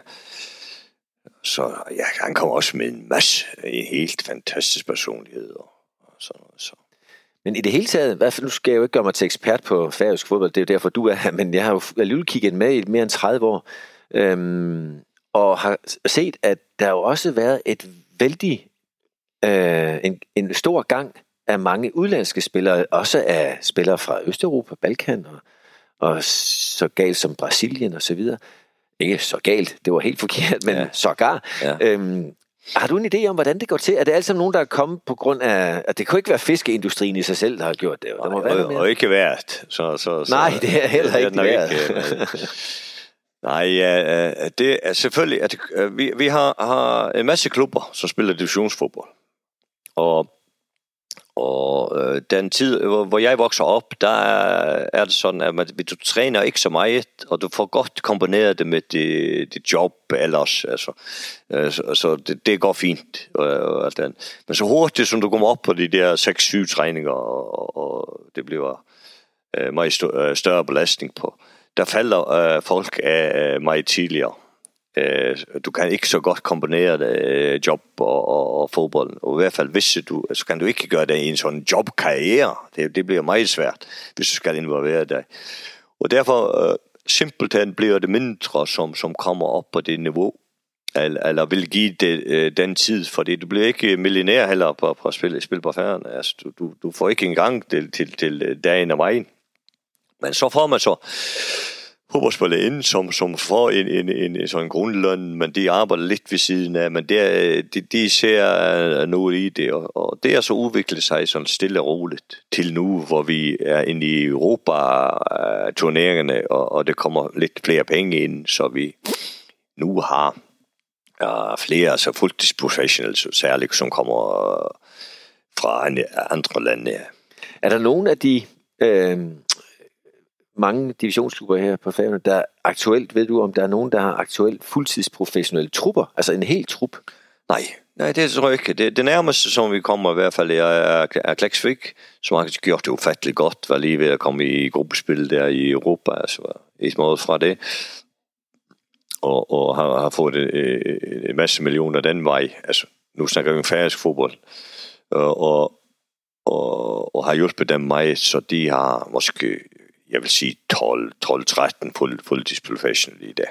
Så ja, han kom også med en masse en helt fantastisk personlighed og, og sådan noget. Så. Men i det hele taget, hvad, nu skal jeg jo ikke gøre mig til ekspert på færøsk fodbold, det er jo derfor, du er her, men jeg har jo alligevel kigget med i mere end 30 år, øhm, og har set, at der jo også været et vældig, øh, en, en stor gang af mange udlandske spillere, også af spillere fra Østeuropa, Balkan og, og så galt som Brasilien og så videre. Ikke så galt, det var helt forkert, men ja. sågar. Ja. Øhm, har du en idé om, hvordan det går til? Er det altså nogen, der er kommet på grund af... At det kunne ikke være fiskeindustrien i sig selv, der har gjort det. Der må være og, og ikke været. Så, så, så, Nej, det er heller ikke været. Ikke, Nej, ja, det er selvfølgelig... At, vi, vi har, har en masse klubber, som spiller divisionsfodbold. Og og øh, den tid, hvor jeg vokser op, der er det sådan, at man, du træner ikke så meget, og du får godt kombineret det med dit, dit job ellers. Altså, øh, så, så det, det går fint. Øh, og den. Men så hurtigt, som du kommer op på de der 6-7 træninger, og, og det bliver øh, meget øh, større belastning på, der falder øh, folk af øh, meget tidligere. Øh, du kan ikke så godt kombinere det, øh, job og, og, og fodbold. Og i hvert fald, hvis du, så kan du ikke gøre det i en sådan jobkarriere. Det, det bliver meget svært, hvis du skal involvere dig. Og derfor, øh, simpelthen bliver det mindre, som, som kommer op på det niveau, eller, eller vil give det, øh, den tid, fordi du bliver ikke millionær heller på, på at spille, spille på færden. Altså, du, du, du får ikke engang til, til, til øh, dagen og vejen. Men så får man så fodboldspillere som, som får en, en, en, en sådan grundløn, men de arbejder lidt ved siden af, men det, øh, de, de ser øh, noget i det, og, og det er så udviklet sig sådan stille og roligt til nu, hvor vi er inde i Europa-turneringerne, og, og det kommer lidt flere penge ind, så vi nu har uh, flere altså fuldtidsprofessionals, særligt som kommer fra andre lande. Er der nogen af de øh, mange divisionsklubber her på Færøerne, der aktuelt, ved du om der er nogen, der har aktuelt fuldtidsprofessionelle trupper, altså en hel trup? Nej, nej, det tror jeg ikke. Det, det nærmeste, som vi kommer i hvert fald, er, er, er som har gjort det ufattelig godt, var lige ved at komme i gruppespil der i Europa, altså et måde fra det, og, og har, har fået en, en masse millioner den vej. Altså, nu snakker vi om færøsk fodbold, og, og, og, og har hjulpet dem meget, så de har måske jeg vil sige 12-13 fuld, fuldtidsprofessionelle i dag.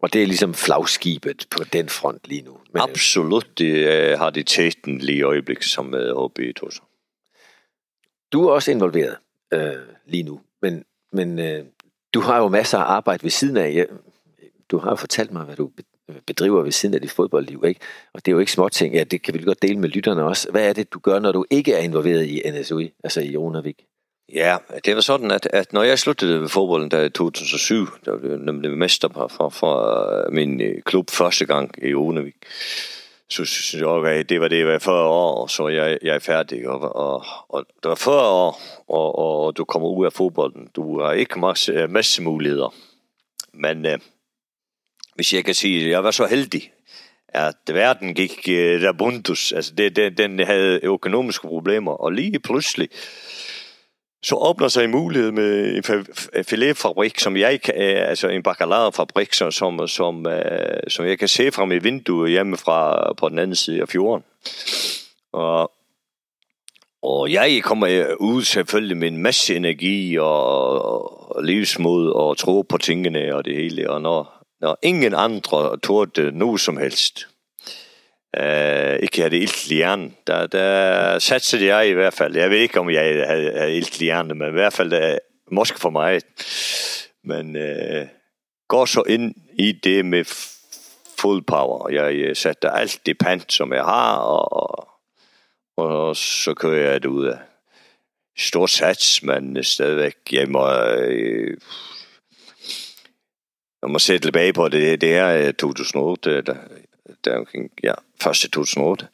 Og det er ligesom flagskibet på den front lige nu? Men... Absolut, det uh, har det tæten lige i øjeblikket som med HB Tosser. Du er også involveret uh, lige nu, men, men uh, du har jo masser af arbejde ved siden af. Du har jo fortalt mig, hvad du bedriver ved siden af dit fodboldliv, ikke? Og det er jo ikke småting. Ja, det kan vi godt dele med lytterne også. Hvad er det, du gør, når du ikke er involveret i NSUI, altså i Onavik? Ja, det var sådan, at, at når jeg sluttede med fodbolden der i 2007, der blev jeg nemlig mester fra, fra øh, min øh, klub første gang i Onevik, så synes jeg, okay, det var det, jeg var 40 år, så jeg, jeg er færdig. Og, og, og det var 40 år, og, og du kommer ud af fodbolden. Du har ikke masse, øh, masse muligheder. Men øh, hvis jeg kan sige, at jeg var så heldig, at verden gik øh, der bundus. Altså det, det, den havde økonomiske problemer, og lige pludselig, så åbner sig en mulighed med en filetfabrik, som jeg kan, øh, altså en bakalarfabrik, som, som, som, øh, som jeg kan se fra mit vindue hjemmefra på den anden side af fjorden. Og, og jeg kommer øh, ud selvfølgelig med en masse energi og, og livsmod og tro på tingene og det hele. Og når, når ingen andre tog noget som helst, Uh, ikke havde ilt i hjernen. Der, der satsede jeg i hvert fald. Jeg ved ikke, om jeg havde, havde ilt i hjernen, men i hvert fald er måske for mig. Men uh, går så ind i det med full power. Jeg sætter alt det pant, som jeg har, og, og så kører jeg det ud af stort sats, men stadigvæk, jeg må, jeg må sætte tilbage på det. Det er 2008, eller der omkring, ja, 1. 2008.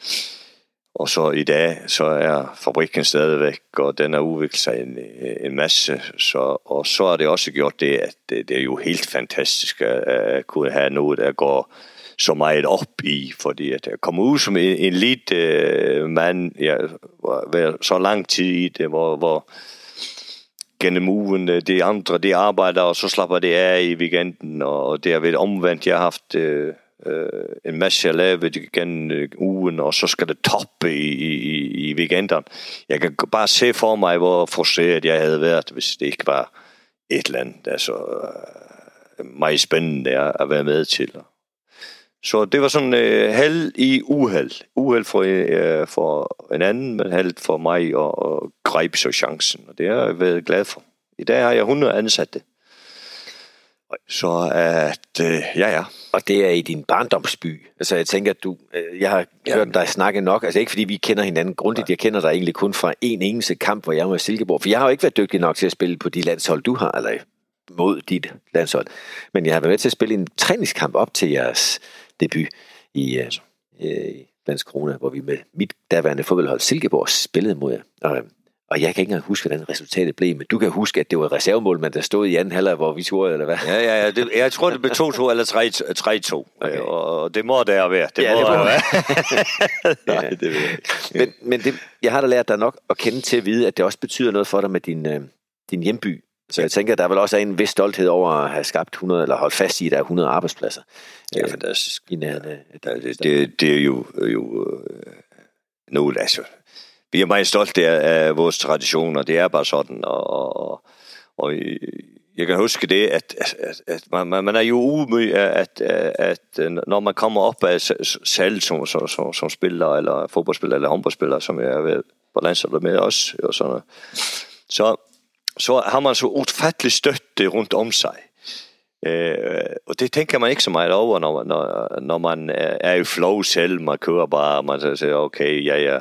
Og så i dag, så er fabrikken stadigvæk, og den har udviklet sig en, en masse. Så, og så har det også gjort det, at det, det er jo helt fantastisk at, at kunne have noget, der går så meget op i, fordi at jeg kom ud som en, en lille uh, øh, mand, ja, var så lang tid i det, hvor, hvor gennem ugen, øh, de andre, de arbejder, og så slapper det af i weekenden, og det har været omvendt. Jeg har haft uh, øh, en masse jeg lavet igen ugen, og så skal det toppe i, i, i weekenderne. Jeg kan bare se for mig, hvor frustreret jeg havde været, hvis det ikke var et eller andet, altså øh, meget spændende at være med til. Så det var sådan øh, held i uheld. Uheld for, øh, for en anden, men held for mig at, at gribe så chancen. Og det har jeg været glad for. I dag har jeg 100 ansatte. Så at, øh, ja ja. Og det er i din barndomsby. Altså jeg tænker, at du, øh, jeg har ja. hørt dig snakke nok, altså ikke fordi vi kender hinanden grundigt, jeg kender dig egentlig kun fra en eneste kamp, hvor jeg var i Silkeborg, for jeg har jo ikke været dygtig nok til at spille på de landshold, du har, eller mod dit landshold. Men jeg har været med til at spille en træningskamp op til jeres debut i, øh, i Landskrona, hvor vi med mit daværende fodboldhold Silkeborg spillede mod jer. Og, og jeg kan ikke engang huske, hvordan resultatet blev, men du kan huske, at det var reservemål, men der stod i anden halvleg, hvor vi tog, eller hvad? Ja, ja, ja. Det, jeg tror, det blev 2-2 eller 3-2. Okay. Og det må der være. Det ja, må det må være. [laughs] Nej, det ved jeg Men, men det, jeg har da lært dig nok at kende til at vide, at det også betyder noget for dig med din, øh, din hjemby. Så jeg tænker, der er vel også en vis stolthed over at have skabt 100, eller holdt fast i, at der er 100 arbejdspladser. Det er fantastisk. I nærheden af det, det, det er jo, jo øh, noget, altså, vi er meget stolte af, af vores traditioner, det er bare sådan, og, og, og jeg kan huske det, at, at, at man, man er jo umøg, at, at, at når man kommer op af selv som, som, som, som spiller, eller fodboldspiller, eller håndboldspiller, som jeg er ved på landsholdet med os, og sådan så, så har man så utfattelig støtte rundt om sig. Øh, og det tænker man ikke så meget over, når, når, når man er i flow selv, man kører bare, man siger, okay, ja, ja,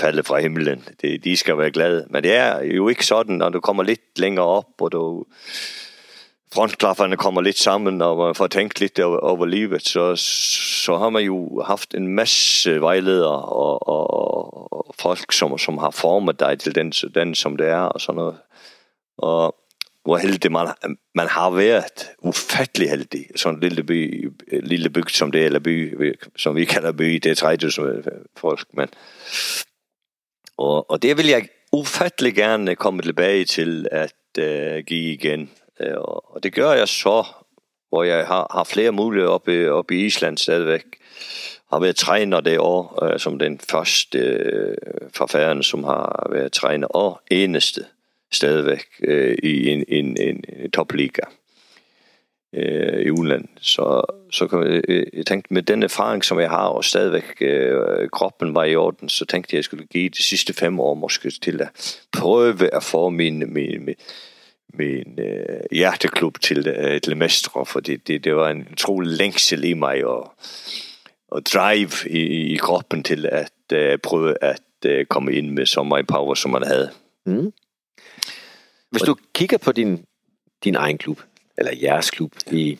falde fra himlen. Det, de skal være glade. Men det er jo ikke sådan, når du kommer lidt længere op, og du frontklafferne kommer lidt sammen, og man får tænkt lidt over, over livet, så, så har man jo haft en masse vejledere og, og, og folk, som, som har formet dig til den, den, som det er, og sådan noget. Og hvor heldig man, man har været. Ufattelig heldig. Sådan en lille by, lille bygd som det, eller by, som vi kalder by, det er 3000 folk, men og, og det vil jeg ufattelig gerne komme tilbage til at øh, give igen. Uh, og det gør jeg så, hvor jeg har, har flere muligheder oppe, oppe i Island stadigvæk. Har været træner det år, øh, som den første øh, forfærden, som har været træner, og eneste stadigvæk øh, i en, en, en, en topliga øh, i udland. Så, så kan jeg, øh, jeg tænkte, med den erfaring, som jeg har, og stadigvæk øh, kroppen var i orden, så tænkte jeg, at jeg skulle give de sidste fem år måske til at prøve at få min, min, min, min øh, hjerteklub til, øh, til mestre, fordi det, det var en utrolig længsel i mig, og, og drive i, i kroppen til at øh, prøve at øh, komme ind med så meget power, som man havde. Mm. Hvis du kigger på din, din egen klub, eller jeres klub i,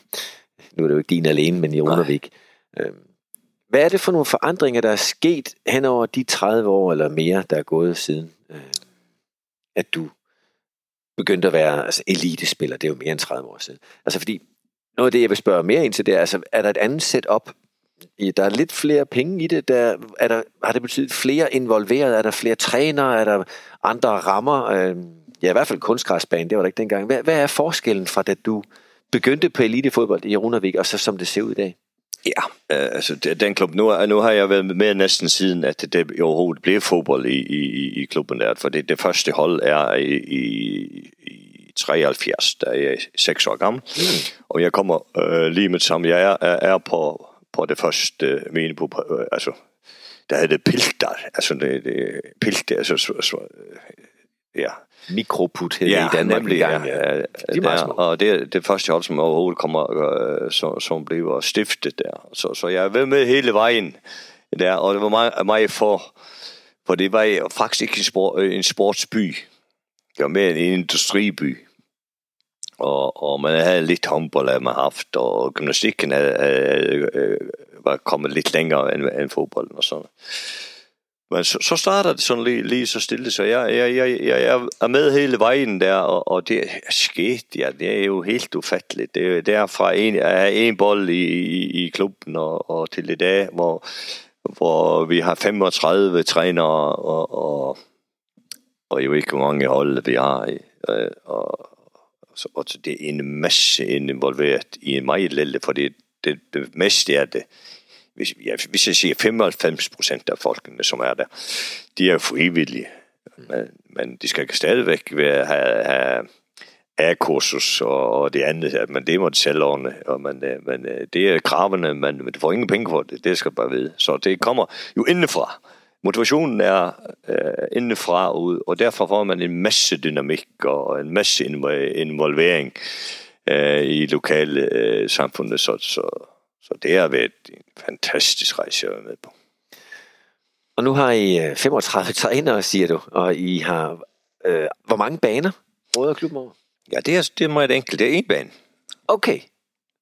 nu er det jo ikke din alene, men i Undervik. Øh, hvad er det for nogle forandringer, der er sket hen over de 30 år eller mere, der er gået siden, øh, at du begyndte at være altså elitespiller? Det er jo mere end 30 år siden. Altså fordi, noget af det, jeg vil spørge mere ind til, det er, altså, er der et andet setup? Der er lidt flere penge i det. Der, er der, har det betydet flere involveret? Er der flere trænere? Er der andre rammer? Øh, ja, i hvert fald kunstgræsbane, det var der ikke dengang. Hvad, hvad er forskellen fra, da du begyndte på elitefodbold i Runavik, og så som det ser ud i dag? Ja, øh, altså det- den klub, nu, nu har jeg været med næsten siden, at det overhovedet blev fodbold i, i, i klubben der, for det, det første hold er i, i, i 73, da jeg er 6 år gammel, mm. og jeg kommer øh, lige med det samme, jeg er, er, er på, på det første øh, mine på, øh, altså, der hedder det Pilter, altså det, det Pilter, altså, så, så, øh, ja, Mikroput hed ja, i Danmark nemlig, ja, ja, De er meget der, og det er det første hold, som overhovedet kommer, øh, som, som bliver stiftet der. Så, så jeg er ved med hele vejen der, og det var meget, meget for, for det var faktisk ikke en, sport, en sportsby. Det var mere en industriby. Og, og man havde lidt håndbold, havde man haft, og gymnastikken havde, havde, øh, var kommet lidt længere end, end fodbolden og sådan men så, så starter det sådan lige, lige så stille, så jeg, jeg, jeg, jeg er med hele vejen der, og, og det er sket, ja, det er jo helt ufatteligt. Det er fra en, jeg er en bold i, i, i klubben, og, og til i dag, hvor, hvor vi har 35 trænere, og, og, og jo ikke hvor mange hold vi har. Og, Og, så, og det er en masse involveret i en meget lille, fordi det, det, det meste er det, hvis, ja, hvis jeg siger 95 procent af folkene, som er der, de er frivillige. Men, men de skal stadigvæk være, have, have A-kursus og, og det andet, at man det måtte selv ordne. Og man, men øh, øh, det er kravene, man, man får ingen penge for det, det skal bare vide. Så det kommer jo indefra. Motivationen er øh, indefra og ud, og derfor får man en masse dynamik og en masse involvering øh, i lokale øh, samfundet, så, så, så det har været en fantastisk rejse, jeg er med på. Og nu har I øh, 35 trænere, siger du, og I har... Øh, hvor mange baner råder klubben over? Ja, det er, det er meget enkelt. Det er en bane. Okay.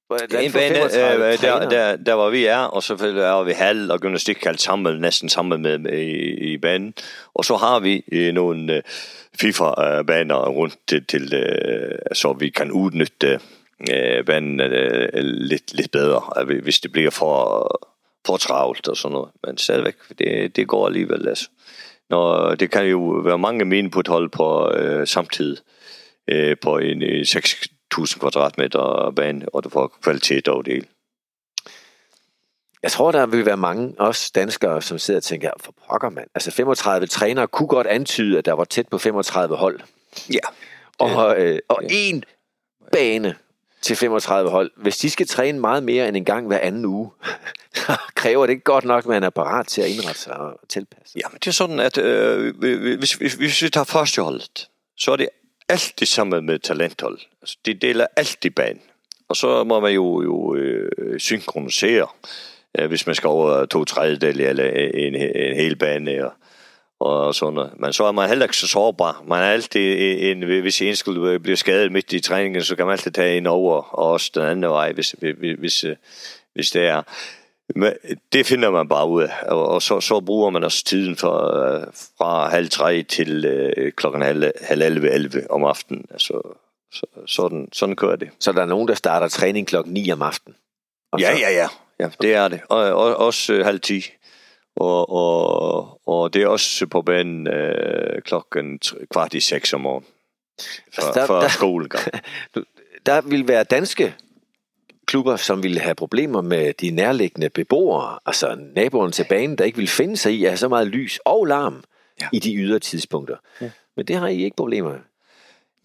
Det er en bane, øh, der, der, der hvor vi er, og selvfølgelig er vi halv og gymnastikhal sammen, næsten sammen med, med i, i banen. Og så har vi øh, nogle øh, FIFA-baner rundt til, til øh, så vi kan udnytte øh, banen øh, lidt, lidt bedre, hvis det bliver for, for travlt og sådan noget. Men stadigvæk, det, det går alligevel. Altså. Når, det kan jo være mange mine på et hold på øh, samtidig øh, på en øh, 6.000 kvadratmeter bane, og du får kvalitet over det hele. Jeg tror, der vil være mange også danskere, som sidder og tænker, for pokker mand. Altså 35 trænere kunne godt antyde, at der var tæt på 35 hold. Ja. Og, øh, og en bane til 35 hold. Hvis de skal træne meget mere end en gang hver anden uge, [laughs] så kræver det ikke godt nok, at man er parat til at indrette sig og tilpasse. sig. Det er sådan, at øh, hvis, hvis, hvis vi tager førsteholdet, så er det altid sammen med talenthold. Altså, de deler altid banen. Og så må man jo, jo øh, synkronisere, øh, hvis man skal over to tredjedel eller en, en hel bane og, og sådan. Men så er man heller ikke så sårbar. Man er altid en, hvis en skulle blive skadet midt i træningen, så kan man altid tage en over, og også den anden vej, hvis, hvis, hvis, hvis det er. Men det finder man bare ud af, og, så, så bruger man også tiden fra, øh, fra halv tre til øh, klokken halv, halv 11, 11 om aftenen. Altså, så, sådan, sådan kører det. Så der er nogen, der starter træning klokken 9 om aftenen. Ja, så- ja, ja, ja, det er det. Og, og også øh, halv 10. Og, og, og det er også på banen øh, klokken kvart i seks om morgenen. For, Altså, der- for der- skolegang. [laughs] Der vil være danske klubber, som ville have problemer med de nærliggende beboere, altså naboerne til banen, der ikke vil finde sig i at have så meget lys og larm ja. I de ydre tidspunkter. Ja. Men det har I ikke problemer med.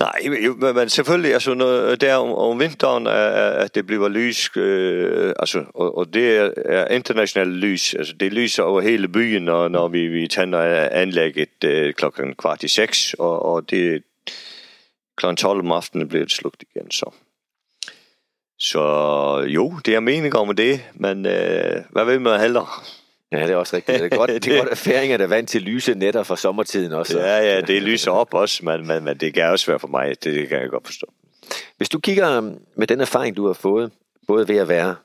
Nej, men- men selvfølgelig, altså når, øh, der om, om vinteren, at det bliver lys, øh, altså, og, og det er, internationalt lys, altså det lyser over hele byen, når, når vi, vi tænder øh, anlægget øh, klokken kvart i seks, og, og det klokken 12 om aftenen bliver det slukt igen, så. Så jo, det er mening om det, men øh, hvad vil man hellere? Ja, det er også rigtigt. Det er godt, det er godt at færinger er vant til lyse nætter fra sommertiden også. Ja, ja, det lyser op også, men, men, men det kan også være for mig, det kan jeg godt forstå. Hvis du kigger med den erfaring, du har fået, både ved at være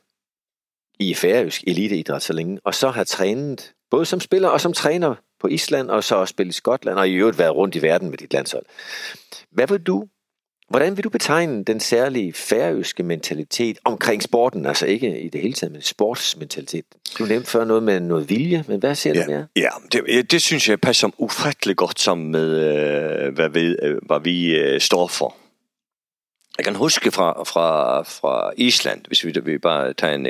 i færøsk eliteidræt så længe, og så har trænet, både som spiller og som træner på Island, og så også spillet i Skotland, og i øvrigt været rundt i verden med dit landshold. Hvad vil du hvordan vil du betegne den særlige færøske mentalitet omkring sporten? Altså ikke i det hele taget, men sportsmentalitet. Du nævnte før noget med noget vilje, men hvad siger ja, du mere? Ja, det, det synes jeg passer ufattelig godt sammen med, øh, hvad, vi, øh, hvad vi øh, står for. Jeg kan huske fra, fra, fra Island, hvis vi, vi bare tager en,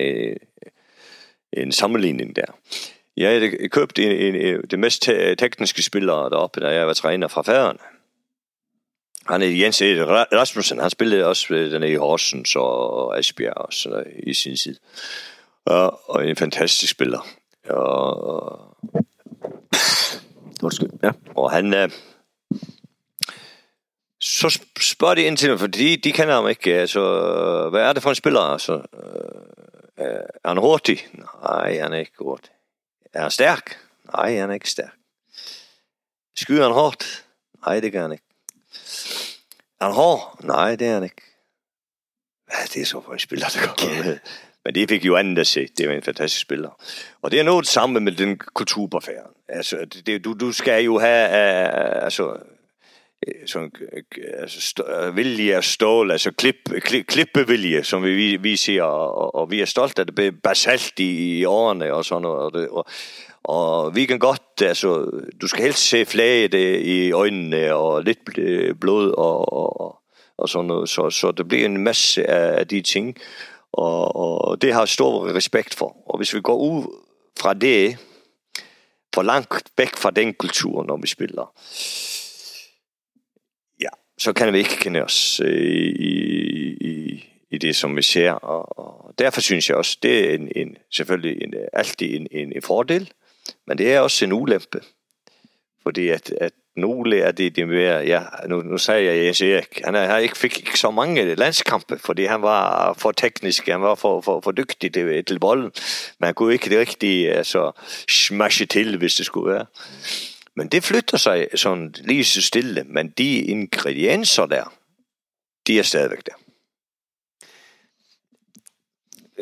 en sammenligning der. Jeg havde købt en, en, en, det mest tekniske spiller deroppe, da jeg var træner fra færøerne. Han er Jens Rasmussen, han spillede også øh, den i Horsens og Esbjerg og sådan i sin tid. Og, og en fantastisk spiller. Og, [coughs] Undskyld, ja. og han... Øh, så spørger de ind til mig, for de, de kender ham ikke. Altså, hvad er det for en spiller? Altså, øh, øh, er han hurtig? Nej, han er ikke hurtig. Er han stærk? Nej, han er ikke stærk. Skyder han hårdt? Nej, det gør han ikke. Er han hård? Nej, det er han ikke. Hvad det er så for en spiller, der kommer med? Men det fik jo andet at se. Det var en fantastisk spiller. Og det er noget sammen med den kultur på færden. Altså, det, du, du skal jo have, uh, altså, sådan, altså, stå, vilje af stål, altså klip, klip, klippevilje, som vi, vi siger, og, og vi er stolte af det, basalt i, i årene og sådan noget. Og, det, og, og vi kan godt, altså, du skal helst se flaget øh, i øjnene og lidt øh, blod og, og, og sådan noget, så, så det bliver en masse af de ting, og, og det har jeg stor respekt for. Og hvis vi går ud fra det, for langt væk fra den kultur, når vi spiller, ja, så kan vi ikke kende os øh, i, i, i det, som vi ser. Og, og derfor synes jeg også, det er en, en, selvfølgelig en, altid en, en, en fordel, men det er også en ulempe. Fordi at, at nogle af det, det mere, ja, nu, nu sagde jeg Jens Erik, han er, ikke, fik ikke så mange landskampe, fordi han var for teknisk, han var for, for, for dygtig til, til bolden, men han kunne ikke rigtig altså, smashe til, hvis det skulle være. Men det flytter sig sådan lige så stille, men de ingredienser der, de er stadigvæk der.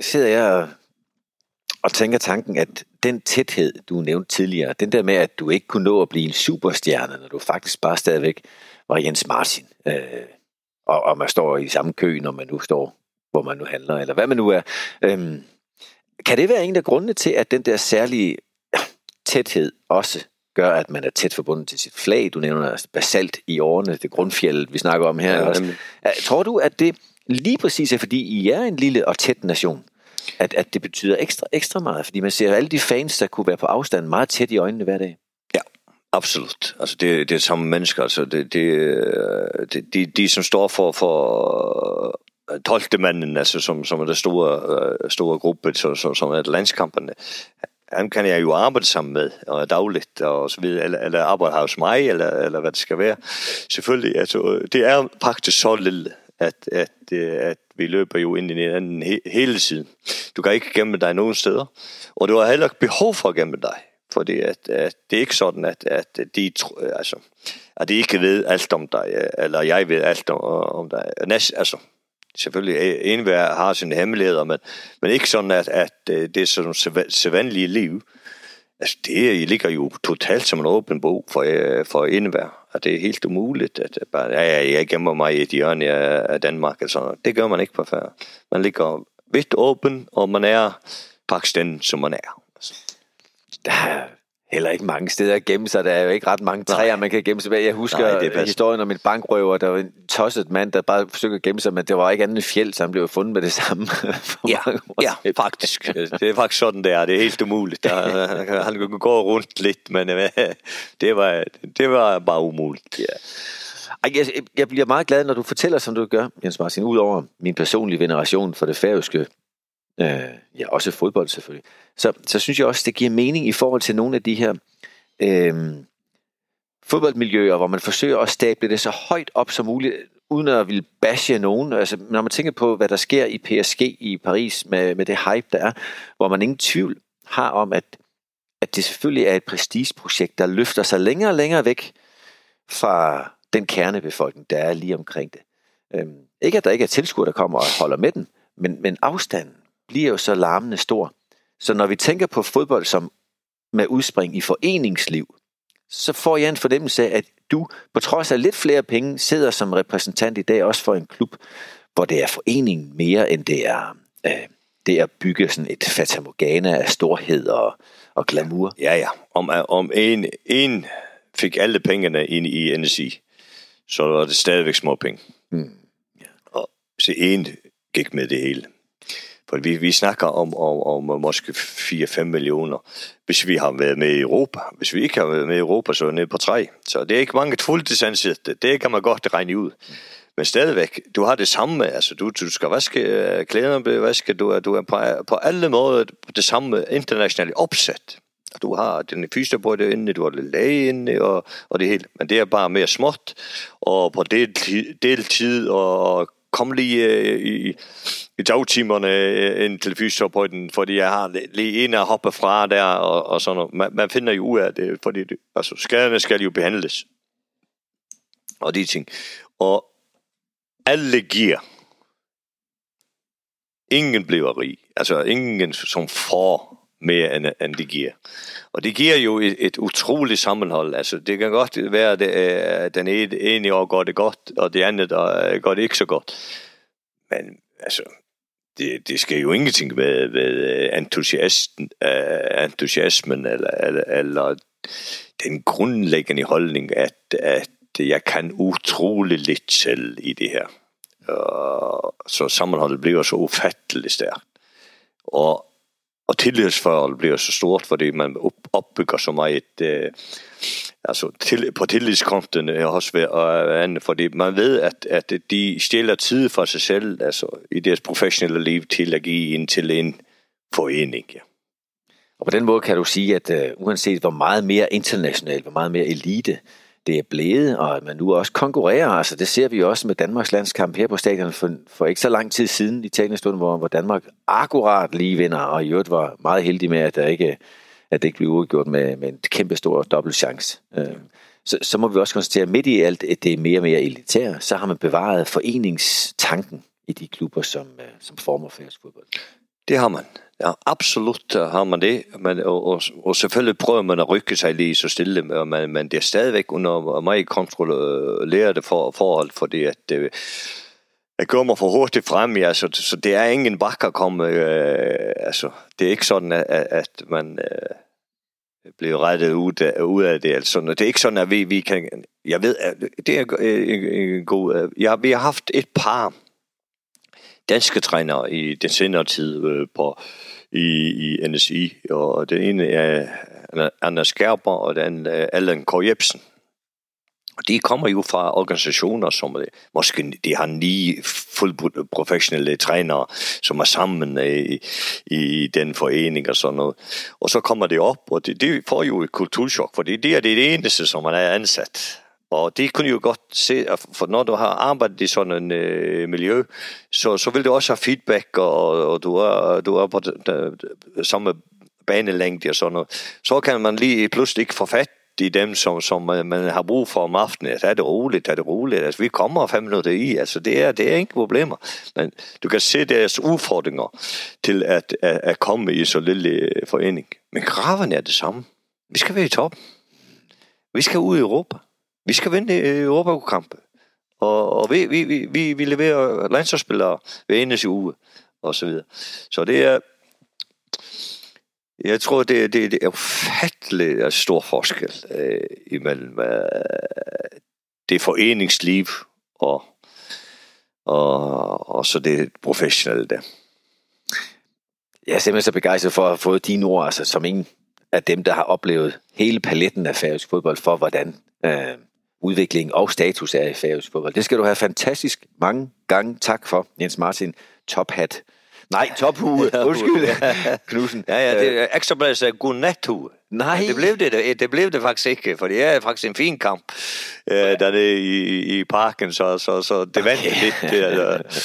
Sidder jeg og tænker tanken, at den tæthed, du nævnte tidligere, den der med, at du ikke kunne nå at blive en superstjerne, når du faktisk bare stadigvæk var Jens Martin, øh, og, og man står i samme kø, når man nu står, hvor man nu handler, eller hvad man nu er. Øh, kan det være en af grundene til, at den der særlige tæthed også gør, at man er tæt forbundet til sit flag? Du nævner basalt i årene, det grundfjeld, vi snakker om her. Ja, også. Tror du, at det lige præcis er, fordi I er en lille og tæt nation, at, at det betyder ekstra, ekstra meget, fordi man ser alle de fans, der kunne være på afstand meget tæt i øjnene hver dag. Ja, absolut. Altså det, det er samme mennesker, altså det, det, øh, det, de, de som står for, for øh, 12. manden, altså som, som er den store, øh, store gruppe, så, så, som er landskamperne, han kan jeg jo arbejde sammen med, og dagligt, og så videre, eller, eller arbejde hos mig, eller, eller hvad det skal være. Selvfølgelig, altså, det er faktisk så lille, at, at, øh, at vi løber jo ind i den he, hele tiden. Du kan ikke gemme dig nogen steder, og du har heller ikke behov for at gemme dig. Fordi at, at det er ikke sådan, at, at, de, altså, at de ikke ved alt om dig, eller jeg ved alt om, om dig. Næst, altså, selvfølgelig enhver har sine hemmeligheder, men, men ikke sådan, at, at øh, det er sådan sædvanlige liv. Altså, det ligger jo totalt som en åben bog for, øh, for indvær, og det er helt umuligt, at bare, ja, ja, jeg gemmer mig i et hjørne af Danmark, altså, det gør man ikke på færd. Man ligger vidt åben, og man er faktisk den, som man er. Altså. Der er heller ikke mange steder at gemme sig. Der er jo ikke ret mange træer, Nej. man kan gemme sig bag. Jeg husker Nej, det historien om en bankrøver, der var en tosset mand, der bare forsøgte at gemme sig, men det var ikke andet end fjeld, så han blev fundet med det samme. [laughs] ja, ja, faktisk. [laughs] Det er faktisk sådan, det er. Det er helt umuligt. Der, han kunne gå rundt lidt, men øh, det var, det var bare umuligt. Ja. Jeg, jeg bliver meget glad, når du fortæller, som du gør, Jens Martin, ud over min personlige veneration for det færøske øh, ja, også fodbold selvfølgelig, så, så synes jeg også, det giver mening i forhold til nogle af de her øh, fodboldmiljøer, hvor man forsøger at stable det så højt op som muligt, uden at ville bashe nogen. Altså, når man tænker på, hvad der sker i PSG i Paris med, med det hype, der er, hvor man ingen tvivl har om, at, at det selvfølgelig er et prestigeprojekt, der løfter sig længere og længere væk fra den kernebefolkning, der er lige omkring det. Øhm, ikke at der ikke er tilskuere, der kommer og holder med den, men, men afstanden bliver jo så larmende stor. Så når vi tænker på fodbold som med udspring i foreningsliv, så får jeg en fornemmelse af, at du, på trods af lidt flere penge, sidder som repræsentant i dag også for en klub, hvor det er foreningen mere, end det er, øh, det er at bygge sådan et fatamorgana af storhed og, og glamour. Ja, ja. Om, om en, en fik alle pengene ind i NSI, så var det stadigvæk små penge. Mm. Ja. Og så en gik med det hele. For vi, vi snakker om, om, om måske 4-5 millioner, hvis vi har været med i Europa. Hvis vi ikke har været med i Europa, så er det nede på 3. Så det er ikke mange fuldtidsansatte. Det kan man godt regne ud. Men stadigvæk, du har det samme. Altså, du, du skal vaske øh, klæderne, bliver vasket. Du er, du er på, på alle måder det samme internationale opsæt. Du har den fysiske på det inde, du har det læge inde, og, og det hele. Men det er bare mere småt, og på deltid, deltid og kom lige øh, i, i dagtimerne øh, ind til fysioterapeuten, fordi jeg har lige en at hoppe fra der, og, og sådan noget. Man, man finder jo ud af det, fordi det, altså, skaderne skal jo behandles. Og de ting. Og alle giver. Ingen bliver rig. Altså ingen, som får mere end, end det giver. Og det giver jo et, et utroligt sammenhold. Altså, det kan godt være, at øh, det, den ene år går det godt, og det andet år øh, går det ikke så godt. Men altså, det, det skal jo ingenting ved, med øh, entusiasten, uh, entusiasmen eller, eller, eller den grundlæggende holdning, at, at jeg kan utrolig lidt selv i det her. Og, så sammenholdet bliver så ufatteligt stærkt. Og og tillidsforholdet bliver så stort, fordi man opbygger så meget øh, altså til, på tillidskonten er øh, også ved at øh, andet, fordi man ved, at, at de stjæler tid fra sig selv, altså i deres professionelle liv, til at give ind til en forening. Ja. Og på den måde kan du sige, at uh, uanset hvor meget mere internationalt, hvor meget mere elite det er blevet, og at man nu også konkurrerer. Altså, det ser vi også med Danmarks landskamp her på stadion for, for ikke så lang tid siden i talende stund, hvor, hvor Danmark akkurat lige vinder, og i øvrigt var meget heldig med, at, der ikke, at det ikke blev udgjort med, med en kæmpe stor dobbeltchance. chance. Øh, så, så må vi også konstatere, at midt i alt at det er mere og mere elitært, så har man bevaret foreningstanken i de klubber, som, øh, som former færøsk fodbold. Det har man. Ja, absolut øh, har man det, men, og, og, og selvfølgelig prøver man at rykke sig lige så stille, men, men det er stadigvæk under meget kontrollerede øh, for, forhold, fordi at øh, det, øh, jeg kommer for hurtigt frem, ja, så, så det er ingen bakker komme, øh, altså, det er ikke sådan, at, at man øh, bliver rettet ud af, ud af det, altså, det er ikke sådan, at vi, vi kan, jeg ved, det er en, en god, ja, vi har haft et par danske trænere i den senere tid øh, på, i, i NSI, og den ene er Anders Gerber, og den er Allan K. Jebsen. De kommer jo fra organisationer, som øh, måske de har ni fuldt professionelle trænere, som er sammen øh, i, i den forening og sådan noget. Og så kommer det op, og det, det får jo et kulturschok, for det er det eneste, som man er ansat. Og det kunne jo godt se, for når du har arbejdet i sådan en øh, miljø, så, så vil du også have feedback, og, og du, er, du er på den, den, samme banelængde og sådan noget. Så kan man lige pludselig ikke få fat i dem, som, som man har brug for om aftenen. Er det roligt? Er det roligt? Altså, vi kommer fem minutter i. Altså, det er, det er ingen problemer. Men du kan se deres udfordringer til at, at, at komme i så lille øh, forening. Men graven er det samme. Vi skal være i toppen. Vi skal ud i Europa. Vi skal vinde øh, Europakampe. Og, og vi, vi, vi, vi, vi leverer landsholdsspillere hver eneste uge, og så videre. Så det er, jeg tror, det, det, det er ufattelig øh, stor forskel øh, imellem øh, det foreningsliv og, og, og så det professionelle der. Jeg er simpelthen så begejstret for at have fået dine ord, altså som en af dem, der har oplevet hele paletten af færøsk fodbold, for hvordan øh, udvikling og status er i færøsk fodbold. Det skal du have fantastisk mange gange tak for, Jens Martin. Top hat. Nej, tophue. [laughs] Undskyld, [laughs] Knudsen. Ja, ja, det er ekstrabladets godnathue. Nej. Det blev det, det blev det faktisk ikke, for det er faktisk en fin kamp øh, dernede i, i parken, så, så, så det vandt okay. lidt. Det, altså.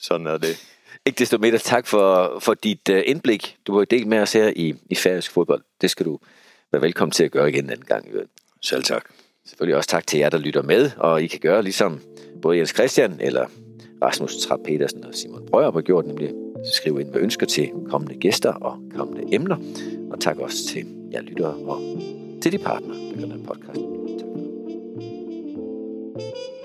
Sådan er det. Ikke desto mindre tak for, for dit uh, indblik. Du har delt med os her i, i færøsk fodbold. Det skal du være velkommen til at gøre igen en anden gang. Selv tak. Selvfølgelig også tak til jer, der lytter med, og I kan gøre ligesom både Jens Christian eller Rasmus Trapp Petersen og Simon Brøger har gjort, nemlig skrive ind med ønsker til kommende gæster og kommende emner. Og tak også til jer lyttere og til de partner, der gør den podcast.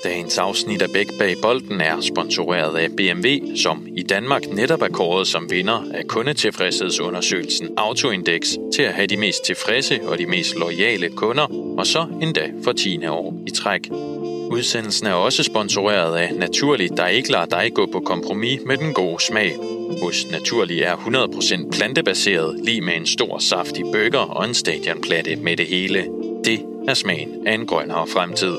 Dagens afsnit af Bæk bag bolden er sponsoreret af BMW, som i Danmark netop er kåret som vinder af kundetilfredshedsundersøgelsen Autoindex til at have de mest tilfredse og de mest loyale kunder, og så endda for 10. år i træk. Udsendelsen er også sponsoreret af Naturlig, der ikke lader dig gå på kompromis med den gode smag. Hos Naturlig er 100% plantebaseret, lige med en stor saftig burger og en stadionplatte med det hele. Det er smagen af en grønnere fremtid.